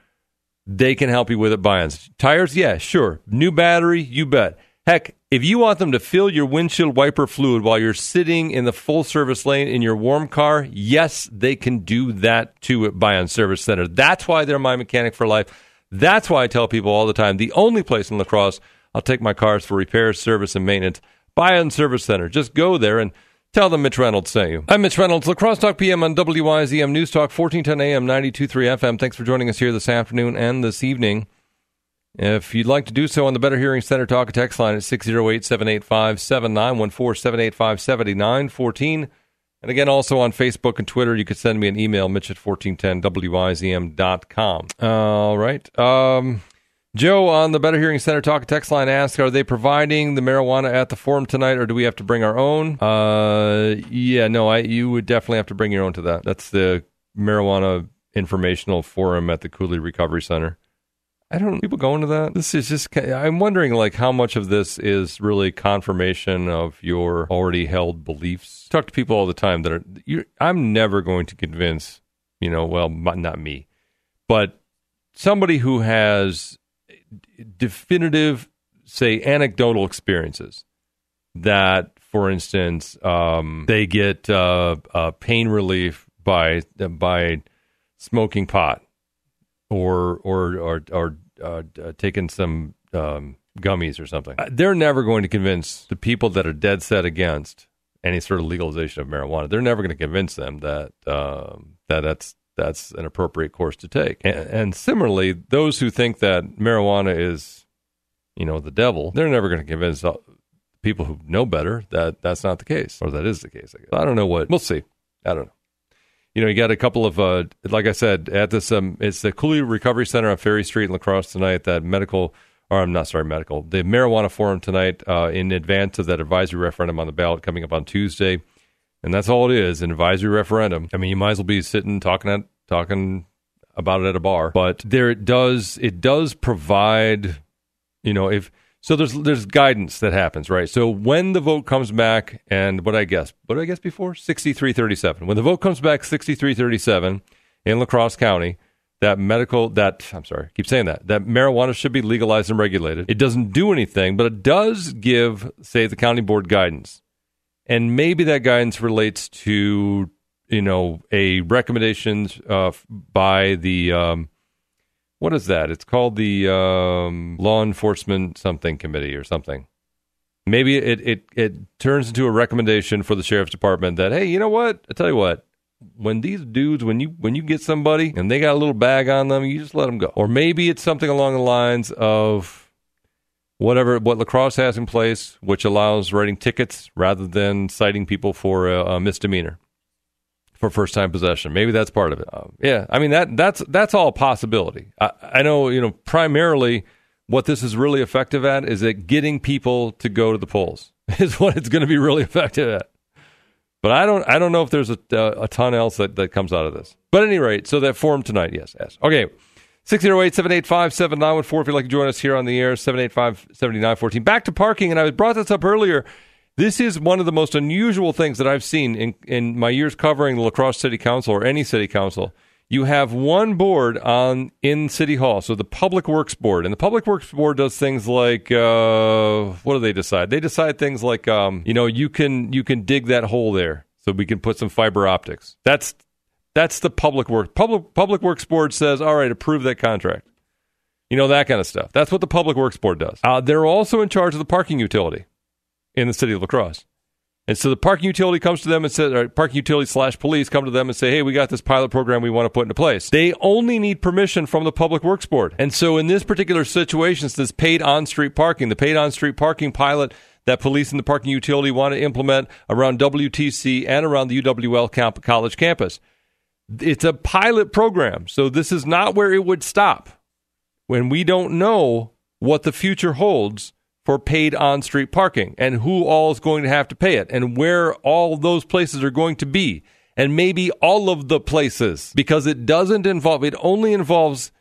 they can help you with at Bions. Tires, yeah, sure. New battery, you bet. Heck, if you want them to fill your windshield wiper fluid while you're sitting in the full service lane in your warm car, yes, they can do that too at Bion Service Center. That's why they're my mechanic for life. That's why I tell people all the time the only place in La Crosse I'll take my cars for repairs, service, and maintenance. Bion Service Center. Just go there and tell them Mitch Reynolds sent you. I'm Mitch Reynolds, La Crosse Talk PM on WIZM News Talk, 1410 AM, 92.3 FM. Thanks for joining us here this afternoon and this evening. If you'd like to do so on the Better Hearing Center talk text line at 608 785 7914 785 7914. And again, also on Facebook and Twitter, you could send me an email, mitch at 1410wizm.com. All right. Um, Joe on the Better Hearing Center talk text line asks, are they providing the marijuana at the forum tonight or do we have to bring our own? Uh, yeah, no, I, you would definitely have to bring your own to that. That's the marijuana informational forum at the Coulee Recovery Center. I don't. People go into that. This is just. I'm wondering, like, how much of this is really confirmation of your already held beliefs. talk to people all the time that are. you I'm never going to convince. You know, well, not me, but somebody who has definitive, say, anecdotal experiences that, for instance, um, they get uh, uh, pain relief by by smoking pot or or or, or uh, uh, taking some um, gummies or something. Uh, they're never going to convince the people that are dead set against any sort of legalization of marijuana. They're never going to convince them that um, that that's that's an appropriate course to take. And, and, similarly, those who think that marijuana is, you know, the devil, they're never going to convince people who know better that that's not the case, or that is the case. I, guess. I don't know what. We'll see. I don't know you know, you got a couple of, uh, like I said, at this, um, it's the Coulee Recovery Center on Ferry Street in La Crosse tonight. That medical, or I'm not sorry, medical, the marijuana forum tonight uh, in advance of that advisory referendum on the ballot coming up on Tuesday, and that's all it is, an advisory referendum. I mean, you might as well be sitting talking at talking about it at a bar, but there it does it does provide, you know, if so there's there's guidance that happens, right? So when the vote comes back, and what I guess, what I guess before sixty three thirty seven. When the vote comes back sixty three thirty seven in La Crosse County, that medical that I'm sorry, keep saying that that marijuana should be legalized and regulated. It doesn't do anything, but it does give, say, the county board guidance, and maybe that guidance relates to you know a recommendations uh, by the um, what is that? It's called the um, Law Enforcement Something Committee or something. Maybe it, it it turns into a recommendation for the sheriff's department that hey, you know what? I tell you what, when these dudes, when you when you get somebody and they got a little bag on them, you just let them go. Or maybe it's something along the lines of whatever what La Crosse has in place, which allows writing tickets rather than citing people for a, a misdemeanor for first time possession. Maybe that's part of it. Um, yeah, I mean that that's that's all possibility. I, I know you know primarily what this is really effective at is at getting people to go to the polls is what it's going to be really effective at. But I don't I don't know if there's a, a ton else that, that comes out of this. But at any rate, so that forum tonight, yes, yes. Okay. 608-785-7914 if you'd like to join us here on the air, 785-7914. Back to parking, and I brought this up earlier. This is one of the most unusual things that I've seen in, in my years covering the La Crosse City Council or any city council. You have one board on in City Hall, so the Public Works Board, and the Public Works Board does things like uh, what do they decide? They decide things like um, you know you can you can dig that hole there, so we can put some fiber optics. That's that's the Public Works Public Public Works Board says, all right, approve that contract. You know that kind of stuff. That's what the Public Works Board does. Uh, they're also in charge of the parking utility in the city of La Crosse. And so the parking utility comes to them and says, or parking utility slash police come to them and say, hey, we got this pilot program we want to put into place. They only need permission from the Public Works Board. And so in this particular situation, it's this paid on street parking, the paid on street parking pilot that police and the parking utility want to implement around WTC and around the UWL camp- college campus. It's a pilot program. So this is not where it would stop. When we don't know what the future holds, for paid on street parking and who all is going to have to pay it and where all those places are going to be and maybe all of the places because it doesn't involve it only involves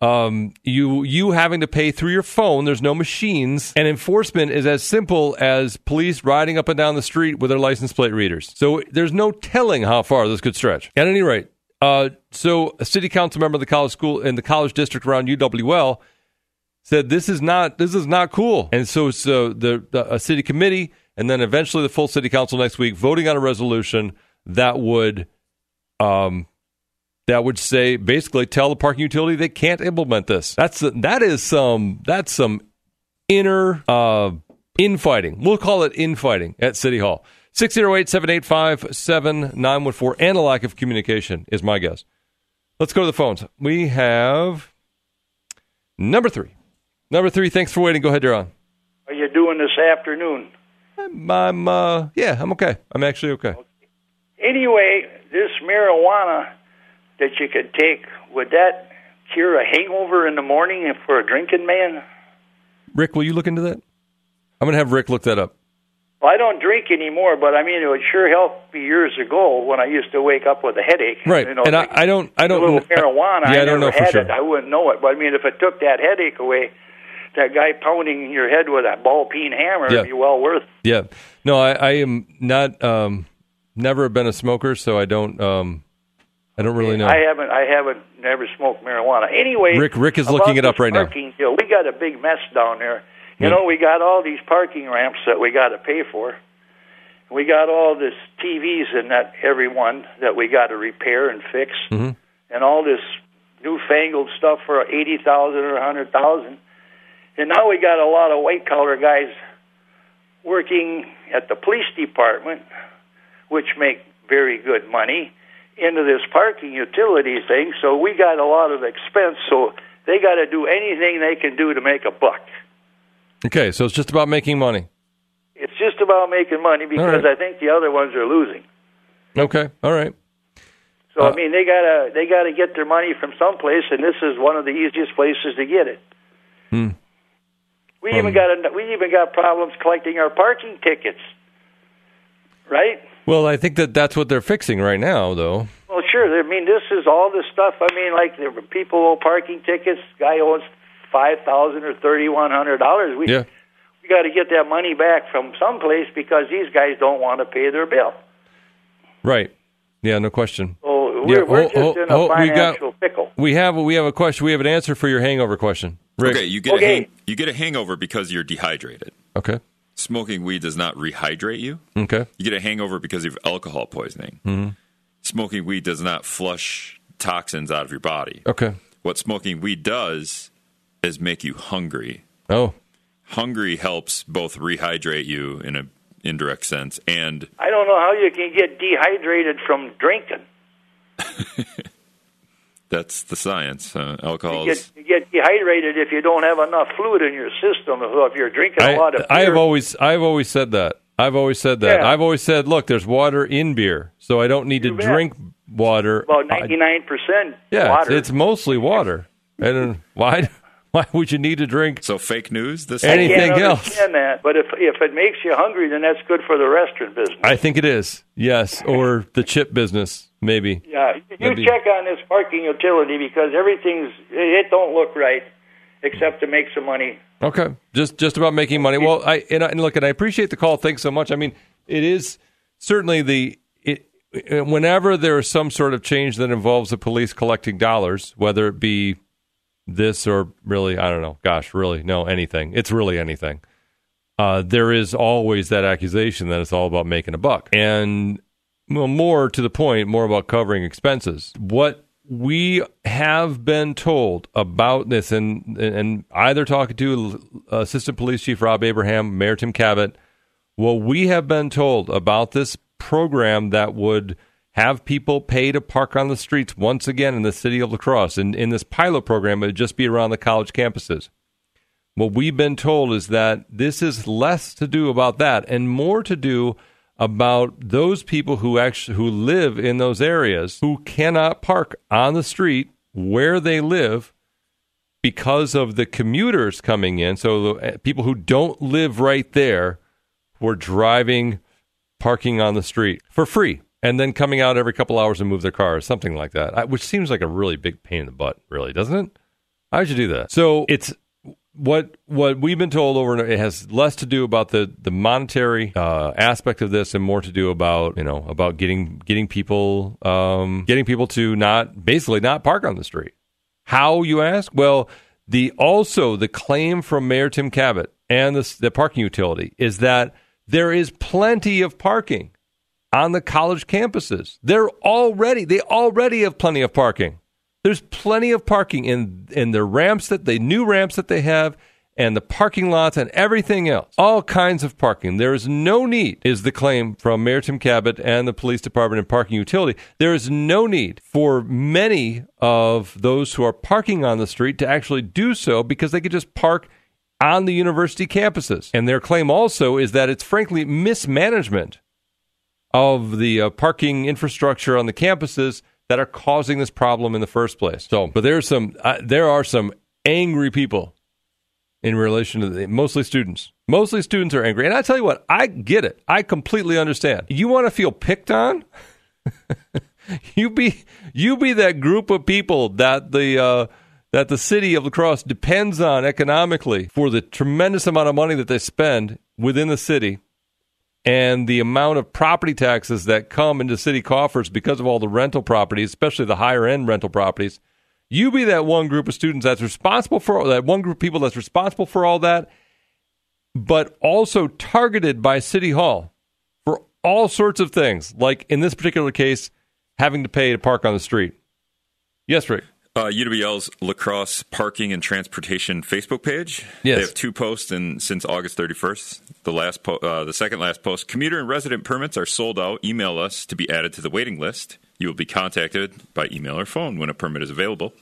um, you you having to pay through your phone. There's no machines and enforcement is as simple as police riding up and down the street with their license plate readers. So there's no telling how far this could stretch. At any rate uh, so a city council member of the college school in the college district around uwl said this is not this is not cool. And so so the, the a city committee and then eventually the full city council next week voting on a resolution that would um that would say basically tell the parking utility they can't implement this. That's that is some that's some inner uh infighting. We'll call it infighting at City Hall. 608-785-7914 and a lack of communication is my guess. Let's go to the phones. We have number 3. Number three, thanks for waiting. Go ahead, you're on. Are you doing this afternoon? I'm, I'm uh, yeah, I'm okay. I'm actually okay. okay. Anyway, this marijuana that you could take, would that cure a hangover in the morning for a drinking man? Rick, will you look into that? I'm going to have Rick look that up. Well, I don't drink anymore, but I mean, it would sure help me years ago when I used to wake up with a headache. Right, You know, and I, like I don't, I a don't. little marijuana. Yeah, I, I, don't never know for had sure. it. I wouldn't know it. But I mean, if it took that headache away, that guy pounding your head with a ball peen hammer Yeah. would be well worth. it. Yeah, no, I, I am not. Um, never been a smoker, so I don't. Um, I don't really know. I haven't. I haven't never smoked marijuana. Anyway, Rick- Rick is looking it up right now. parking deal, we got a big mess down there. You Yeah. know, we got all these parking ramps that we got to pay for. We got all this TVs and that everyone that we got to repair and fix, Mhm. and all this newfangled stuff for eighty thousand or a hundred thousand. And now we got a lot of white collar guys working at the police department, which make very good money, into this parking utility thing. So we got a lot of expense. So they got to do anything they can do to make a buck. Okay, so it's just about making money. It's just about making money because right. I think the other ones are losing. Okay, all right. So Uh, I mean, they gotta they gotta get their money from someplace, and this is one of the easiest places to get it. Hmm. We Um, even got a, we even got problems collecting our parking tickets, right? Well, I think that that's what they're fixing right now, though. Well, sure. I mean, this is all this stuff. I mean, like the people owe parking tickets. Guy owes five thousand or thirty one hundred dollars. We Yeah. we got to get that money back from someplace because these guys don't want to pay their bill. Right. Yeah, no question. So Yeah, we're, we're oh, just oh, in a oh, we got- financial pickle. We have we have a question. We have an answer for your hangover question. Rick. Okay, you get Okay. a hang, you get a hangover because you're dehydrated. Okay. Smoking weed does not rehydrate you. Okay. You get a hangover because of alcohol poisoning. Mm-hmm. Smoking weed does not flush toxins out of your body. Okay. What smoking weed does is make you hungry. Oh. Hungry helps both rehydrate you in a indirect sense and I don't know how you can get dehydrated from drinking. that's the science. Uh, alcohol You get, you get dehydrated if you don't have enough fluid in your system. So if you're drinking a I, lot of I have always I've always said that. I've always said that. Yeah. I've always said, look, there's water in beer, so I don't need to You bet. drink water. about ninety nine percent yeah, water. It's, it's mostly water. And why why would you need to drink so fake news. This Any- I can't anything else? understand that. But if if it makes you hungry, then that's good for the restaurant business. I think it is. Yes, or the chip business, maybe. yeah, you That'd check on this parking utility because everything's it don't look right, except to make some money. Okay, just just about making money. Well, I and, I, and look, and I appreciate the call. Thanks so much. I mean, it is certainly the it. Whenever there is some sort of change that involves the police collecting dollars, whether it be this or really, I don't know. Gosh, really, no, anything. It's really anything. Uh, there is always that accusation that it's all about making a buck, and well, more to the point, more about covering expenses. What we have been told about this, and and either talking to Assistant Police Chief Rob Abraham, Mayor Tim Kabat, what we have been told about this program that would have people pay to park on the streets once again in the city of La Crosse, and in this pilot program, it would just be around the college campuses. What we've been told is that this is less to do about that and more to do about those people who actually who live in those areas who cannot park on the street where they live because of the commuters coming in. So the uh, people who don't live right there were driving, parking on the street for free, and then coming out every couple hours and move their cars, something like that. Which seems like a really big pain in the butt, really, doesn't it? How would you do that? So it's what what we've been told over it has less to do about the the monetary uh, aspect of this and more to do about you know about getting getting people um, getting people to not basically not park on the street. How you ask? Well, the also the claim from Mayor Tim Kabat and the, the parking utility is that there is plenty of parking on the college campuses. They're already they already have plenty of parking. There's plenty of parking in in the ramps that the new ramps that they have and the parking lots and everything else. All kinds of parking. There is no need, is the claim from Mayor Tim Kabat and the police department and parking utility. There is no need for many of those who are parking on the street to actually do so because they could just park on the university campuses. And their claim also is that it's frankly mismanagement of the uh, parking infrastructure on the campuses that are causing this problem in the first place. So, but there's some uh, there are some angry people in relation to the, mostly students Mostly students are angry. And I tell you what, I get it. I completely understand. You want to feel picked on? you be you be that group of people that the uh, that the city of La Crosse depends on economically for the tremendous amount of money that they spend within the city and the amount of property taxes that come into city coffers because of all the rental properties, especially the higher end rental properties. You be that one group of students that's responsible for that one group of people that's responsible for all that but also targeted by City Hall for all sorts of things, like in this particular case, having to pay to park on the street. Yes, Rick. Uh, UWL's La Crosse Parking and Transportation Facebook page. Yes. They have two posts in, since August 31st. The last, po- uh, the second last post: commuter and resident permits are sold out. Email us to be added to the waiting list. You will be contacted by email or phone when a permit is available.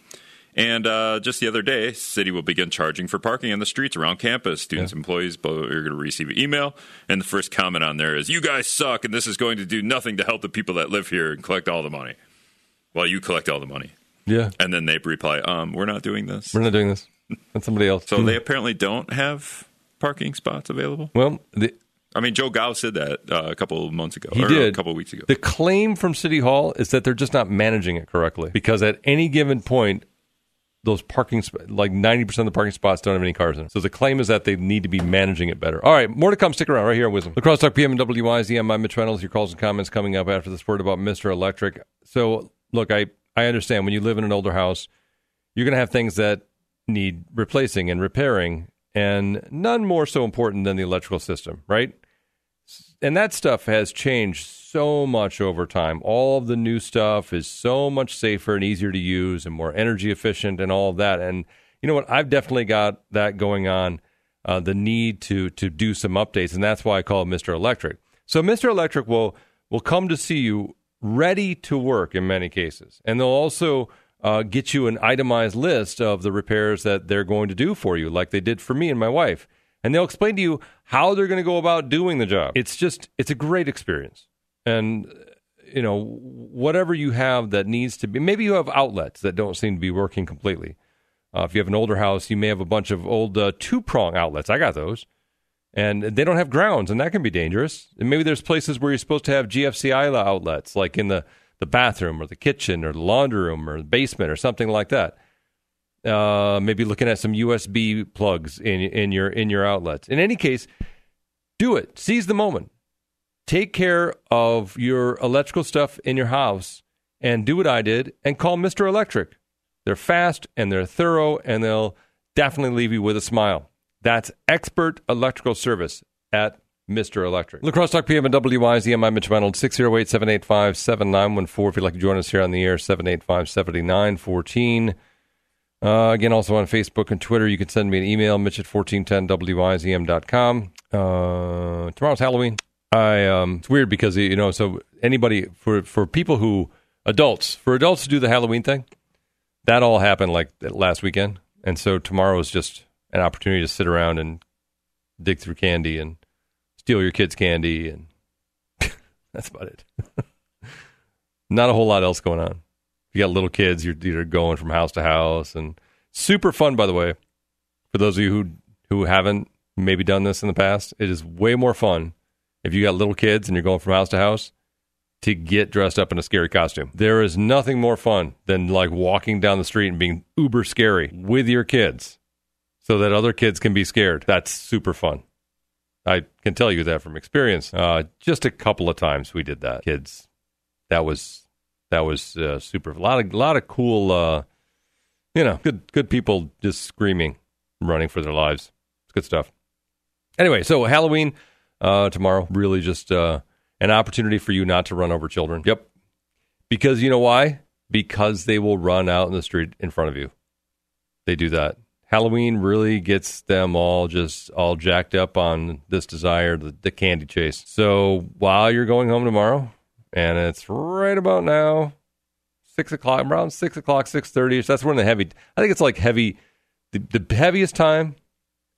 And uh, just the other day, city will begin charging for parking on the streets around campus. Students, Yeah. employees, both are going to receive an email. And the first comment on there is, "You guys suck, and this is going to do nothing to help the people that live here and collect all the money." Well, you collect all the money, Yeah. and then they reply, "Um, we're not doing this." We're not doing this. That's somebody else. So they apparently don't have parking spots available. well, the, I mean, Joe Gow said that uh, a couple of months ago. He or did. a couple of weeks ago. the claim from City Hall is that they're just not managing it correctly because at any given point, those parking sp- like ninety percent of the parking spots don't have any cars in. them. So the claim is that they need to be managing it better. All right, more to come. Stick around right here on Wisdom. La Crosse Talk PM and WIZM. I'm Mitch Reynolds. Your calls and comments coming up after this word about Mister Electric. So look, I I understand when you live in an older house, you're going to have things that need replacing and repairing, and none more so important than the electrical system, right? and that stuff has changed so much over time. All of the new stuff is so much safer and easier to use and more energy efficient and all of that. And you know what? I've definitely got that going on. Uh, the need to to do some updates, and that's why I call Mr. Electric. So Mr. Electric will will come to see you ready to work in many cases, and they'll also uh, get you an itemized list of the repairs that they're going to do for you, like they did for me and my wife and they'll explain to you how they're going to go about doing the job. It's just it's a great experience. And you know, whatever you have that needs to be maybe you have outlets that don't seem to be working completely. Uh, if you have an older house, you may have a bunch of old uh, two-prong outlets. I got those. And they don't have grounds, and that can be dangerous. And maybe there's places where you're supposed to have GFCI outlets, like in the, the bathroom or the kitchen or the laundry room or the basement or something like that uh, maybe looking at some USB plugs in in your in your outlets. In any case, do it. Seize the moment. Take care of your electrical stuff in your house and do what I did and call Mr. Electric. They're fast and they're thorough and they'll definitely leave you with a smile. That's expert electrical service at Mr. Electric. La Crosse Talk PM and WIZM. I'm Mitch Reynolds, 608 785 7914. If you'd like to join us here on the air, 785 7914. Uh, again, also on Facebook and Twitter, you can send me an email, mitch at 1410wizm.com. Uh, tomorrow's Halloween. I um, It's weird because, you know, so anybody, for, for people who, adults, for adults to do the Halloween thing, that all happened like last weekend. And so tomorrow is just an opportunity to sit around and dig through candy and steal your kids' candy. And that's about it. Not a whole lot else going on you got little kids, you're, you're going from house to house, and super fun. By the way, for those of you who who haven't maybe done this in the past, it is way more fun if you got little kids and you're going from house to house to get dressed up in a scary costume. There is nothing more fun than like walking down the street and being uber scary with your kids, so that other kids can be scared. That's super fun. I can tell you that from experience. Uh, just a couple of times we did that, kids. That was that was uh, super. A lot of lot of cool, uh, you know, good good people just screaming, running for their lives. It's good stuff. Anyway, so Halloween uh, tomorrow, really just uh, an opportunity for you not to run over children. Yep, because you know why? Because they will run out in the street in front of you. They do that. Halloween really gets them all just all jacked up on this desire, the, the candy chase. So while you're going home tomorrow, and it's right about now, six o'clock, around six o'clock, six thirty. That's when the heavy. I think it's like heavy. The, the heaviest time,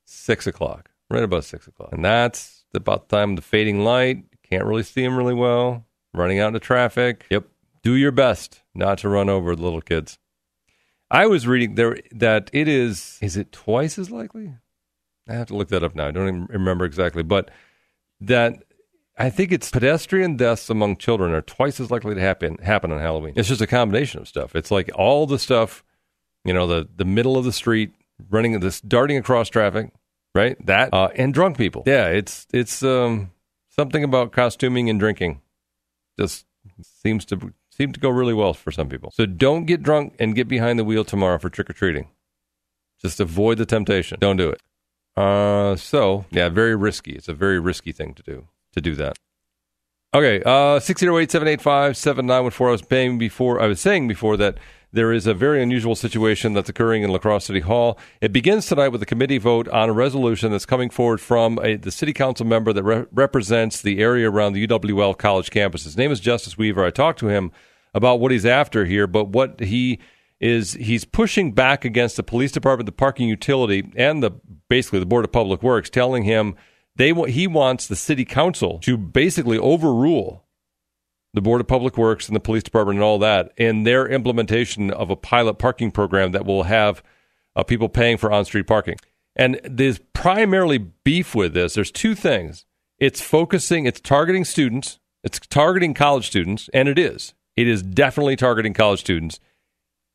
six o'clock, right about six o'clock, and that's about the time of the fading light. Can't really see them really well. Running out into traffic. Yep. Do your best not to run over the little kids. I was reading there that it is. Is it twice as likely? I have to look that up now. I don't even remember exactly, but that I think it's pedestrian deaths among children are twice as likely to happen happen on Halloween. It's just a combination of stuff. It's like all the stuff, you know, the the middle of the street, running this, darting across traffic, right? That uh, and drunk people. Yeah, it's it's um, something about costuming and drinking. Just seems to seem to go really well for some people. So don't get drunk and get behind the wheel tomorrow for trick or treating. Just avoid the temptation. Don't do it. Uh, so yeah, very risky. It's a very risky thing to do to do that. Okay, uh, six zero eight seven eight five seven nine one four. I was paying before. I was saying before that there is a very unusual situation that's occurring in La Crosse City Hall. It begins tonight with a committee vote on a resolution that's coming forward from a, the city council member that re- represents the area around the UWL college campus. His name is Justice Weaver. I talked to him about what he's after here, but what he is he's pushing back against the police department, the parking utility, and the basically the board of public works, telling him they he wants the city council to basically overrule the Board of Public Works and the police department and all that in their implementation of a pilot parking program that will have uh, people paying for on street parking. And there's primarily beef with this. There's two things. It's focusing, it's targeting students, it's targeting college students, and it is. It is definitely targeting college students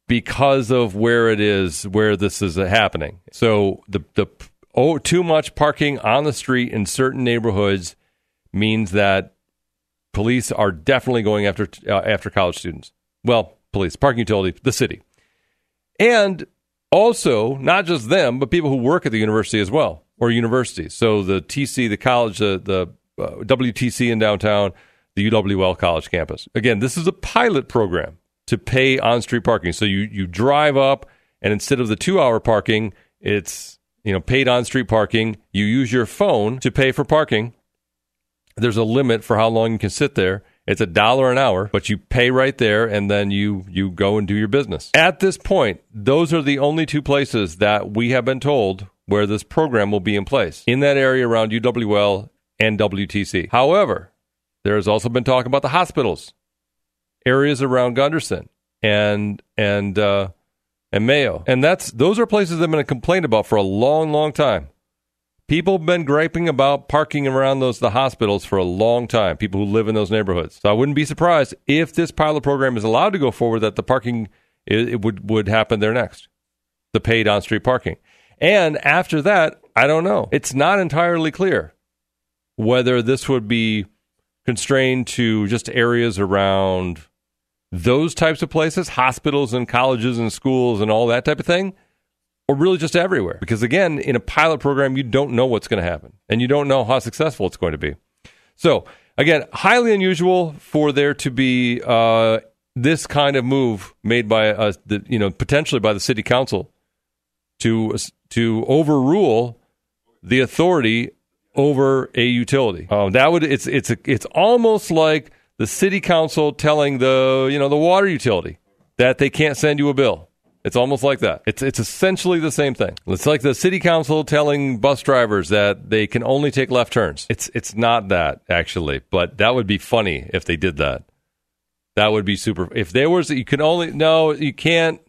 because of where it is, where this is happening. So the, the oh, too much parking on the street in certain neighborhoods means that police are definitely going after uh, after college students. Well, police, parking utility, the city, and also not just them, but people who work at the university as well or universities. So the TC, the college, the the uh, WTC in downtown, the UWL college campus. Again, this is a pilot program to pay on street parking. So you you drive up, and instead of the two hour parking, it's you know paid on street parking. You use your phone to pay for parking there's a limit for how long you can sit there. It's a dollar an hour, but you pay right there and then you you go and do your business. At this point, those are the only two places that we have been told where this program will be in place. In that area around UWL and WTC. However, there has also been talk about the hospitals, areas around Gundersen and and uh, and Mayo, and that's those are places I've been complained about for a long, long time. People have been griping about parking around those the hospitals for a long time. People who live in those neighborhoods. So I wouldn't be surprised if this pilot program is allowed to go forward that the parking it, it would would happen there next, the paid on street parking. And after that, I don't know. It's not entirely clear whether this would be constrained to just areas around those types of places, hospitals and colleges and schools and all that type of thing or really just everywhere. Because again, in a pilot program, you don't know what's going to happen and you don't know how successful it's going to be. So, again, highly unusual for there to be uh, this kind of move made by uh, the, you know potentially by the city council to to overrule the authority over a utility. Um, that would it's it's a, it's almost like the city council telling the you know the water utility that they can't send you a bill it's almost like that. It's it's essentially the same thing. It's like the city council telling bus drivers that they can only take left turns. It's it's not that actually, but that would be funny if they did that. That would be super. If there was, you can only no, you can't.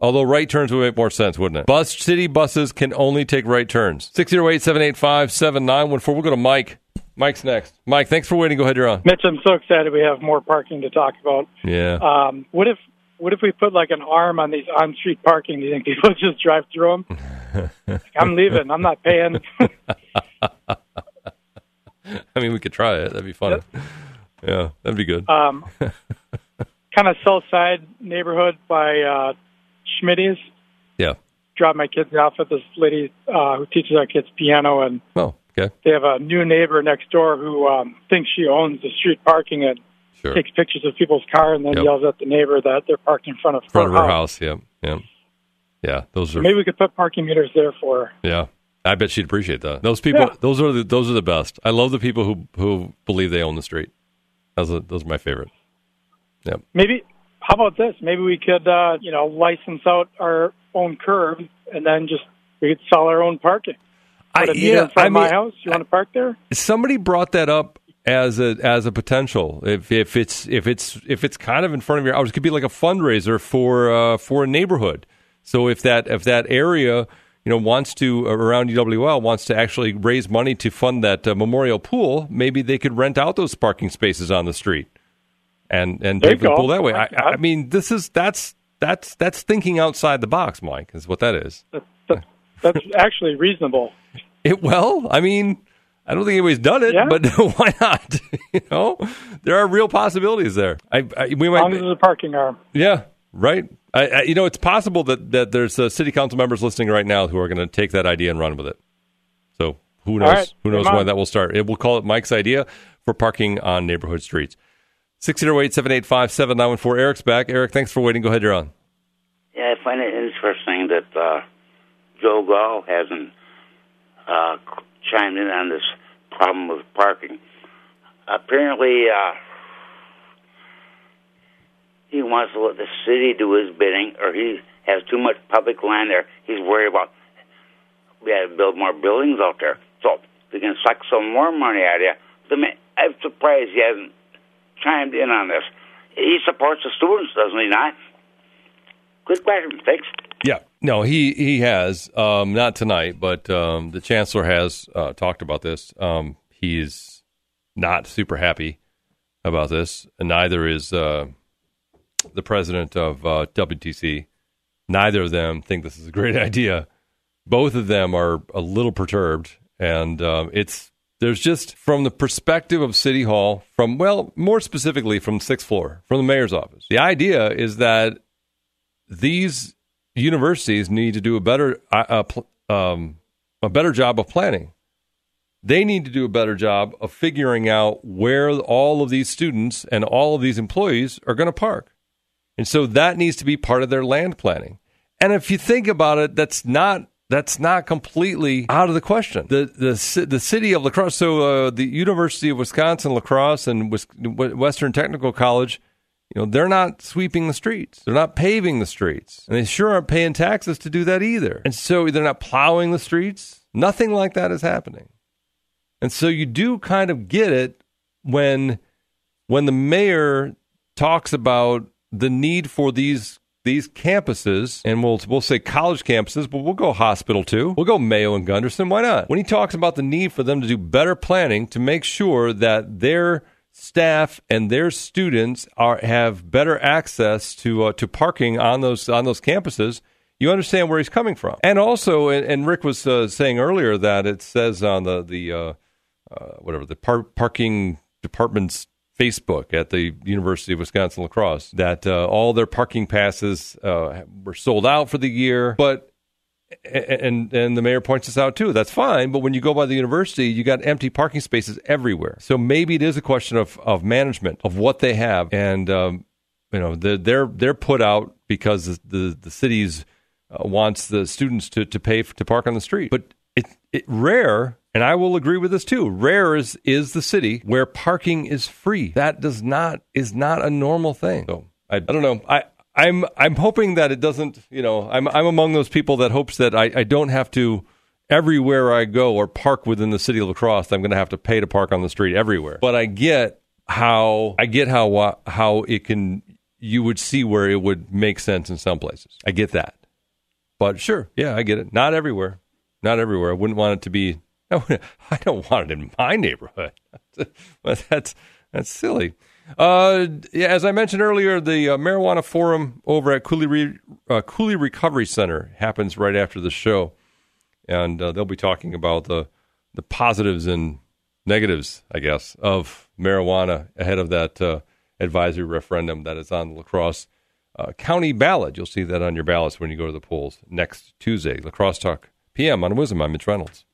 Although right turns would make more sense, wouldn't it? Bus city buses can only take right turns. 608-785-7914. We'll go to Mike. Mike's next. Mike, thanks for waiting. Go ahead, you're on. Mitch, I'm so excited we have more parking to talk about. Yeah. Um, what if what if we put like an arm on these on street parking? Do you think people just drive through them? I'm leaving. I'm not paying. I mean, we could try it. That'd be fun. Yeah, that'd be good. Um, kind of south side neighborhood by uh, Schmitty's. Yeah. Drop my kids off at this lady uh, who teaches our kids piano, and oh, okay. They have a new neighbor next door who um, thinks she owns the street parking and Sure. takes pictures of people's car and then Yep. yells at the neighbor that they're parked in front of front of her her house. Yeah, yeah, yeah. Those are Maybe we could put parking meters there for her. yeah. I bet she'd appreciate that. Those people, Yeah. those are the those are the best. I love the people who who believe they own the street. Those are, those are my favorite. Yeah. Maybe how about this? Maybe we could uh, you know license out our own curb and then just we could sell our own parking. I, a meter yeah, I of my house. You want to park there? somebody brought that up as a as a potential. If if it's if it's if it's kind of in front of your house, it could be like a fundraiser for uh, for a neighborhood. So if that if that area you know, wants to around UWL wants to actually raise money to fund that uh, memorial pool, maybe they could rent out those parking spaces on the street and and There pay you for the pool that way. I, I mean, this is that's that's that's thinking outside the box, Mike. Is what that is. That's actually reasonable. It well, I mean, I don't think anybody's done it, Yeah. but why not? you know, there are real possibilities there. I, I we As might, long as there's a parking arm. yeah, right. I, I, you know, it's possible that that there's uh, city council members listening right now who are going to take that idea and run with it. So who knows? right, who knows when that will start? It, we'll call it Mike's idea for parking on neighborhood streets. 608-785-7914. Eric's back. Eric, thanks for waiting. Go ahead, you're on. Yeah, I find it interesting that uh, Joe Gow hasn't uh, chimed in on this problem with parking. Apparently, uh, he wants to let the city do his bidding, or he has too much public land there. He's worried about we have to build more buildings out there, so we can suck some more money out of you. I'm surprised he hasn't chimed in on this. He supports the students, doesn't he not? Good question. Thanks. No, he he has um, not tonight, but um, the chancellor has uh, talked about this. Um, he's not super happy about this, and neither is uh, the president of uh, WTC. Neither of them think this is a great idea. Both of them are a little perturbed, and um, it's there's just from the perspective of City Hall, from well, more specifically from sixth floor, from the mayor's office. The idea is that these universities need to do a better uh, uh, um, a better job of planning. They need to do a better job of figuring out where all of these students and all of these employees are going to park. And so that needs to be part of their land planning. And if you think about it, that's not that's not completely out of the question. The the the city of La Crosse, so uh, the University of Wisconsin La Crosse and Western Technical College, you know, they're not sweeping the streets. They're not paving the streets. And they sure aren't paying taxes to do that either. And so they're not plowing the streets. Nothing like that is happening. And so you do kind of get it when when the mayor talks about the need for these these campuses, and we'll we'll say college campuses, but we'll go hospital too. We'll go Mayo and Gundersen. Why not? When he talks about the need for them to do better planning to make sure that their staff and their students are have better access to uh, to parking on those on those campuses, you understand where he's coming from. And also, and, and Rick was uh, saying earlier that it says on the the uh, uh, whatever the par- parking department's Facebook at the University of Wisconsin La Crosse that uh, all their parking passes uh, were sold out for the year, but. And and the mayor points this out too. That's fine, but when you go by the university, you got empty parking spaces everywhere. So maybe it is a question of, of management of what they have, and um, you know the, they're they're put out because the the, the city's uh, wants the students to, to pay f to park on the street. But it, it rare, and I will agree with this too. Rare is is the city where parking is free. That does not is not a normal thing. So I, I don't know. I I'm I'm hoping that it doesn't. You know, I'm I'm among those people that hopes that I, I don't have to everywhere I go or park within the city of La Crosse. I'm going to have to pay to park on the street everywhere. But I get how I get how how it can. You would see where it would make sense in some places. I get that. But sure, yeah, I get it. Not everywhere. Not everywhere. I wouldn't want it to be. I don't want it in my neighborhood. but that's that's silly. Uh, yeah, as I mentioned earlier, the uh, marijuana forum over at Coulee Re- uh, Coulee Recovery Center happens right after the show, and uh, they'll be talking about the the positives and negatives, I guess, of marijuana ahead of that uh, advisory referendum that is on the La Crosse uh, County ballot. You'll see that on your ballots when you go to the polls next Tuesday. La Crosse Talk PM on WIZM. I'm Mitch Reynolds.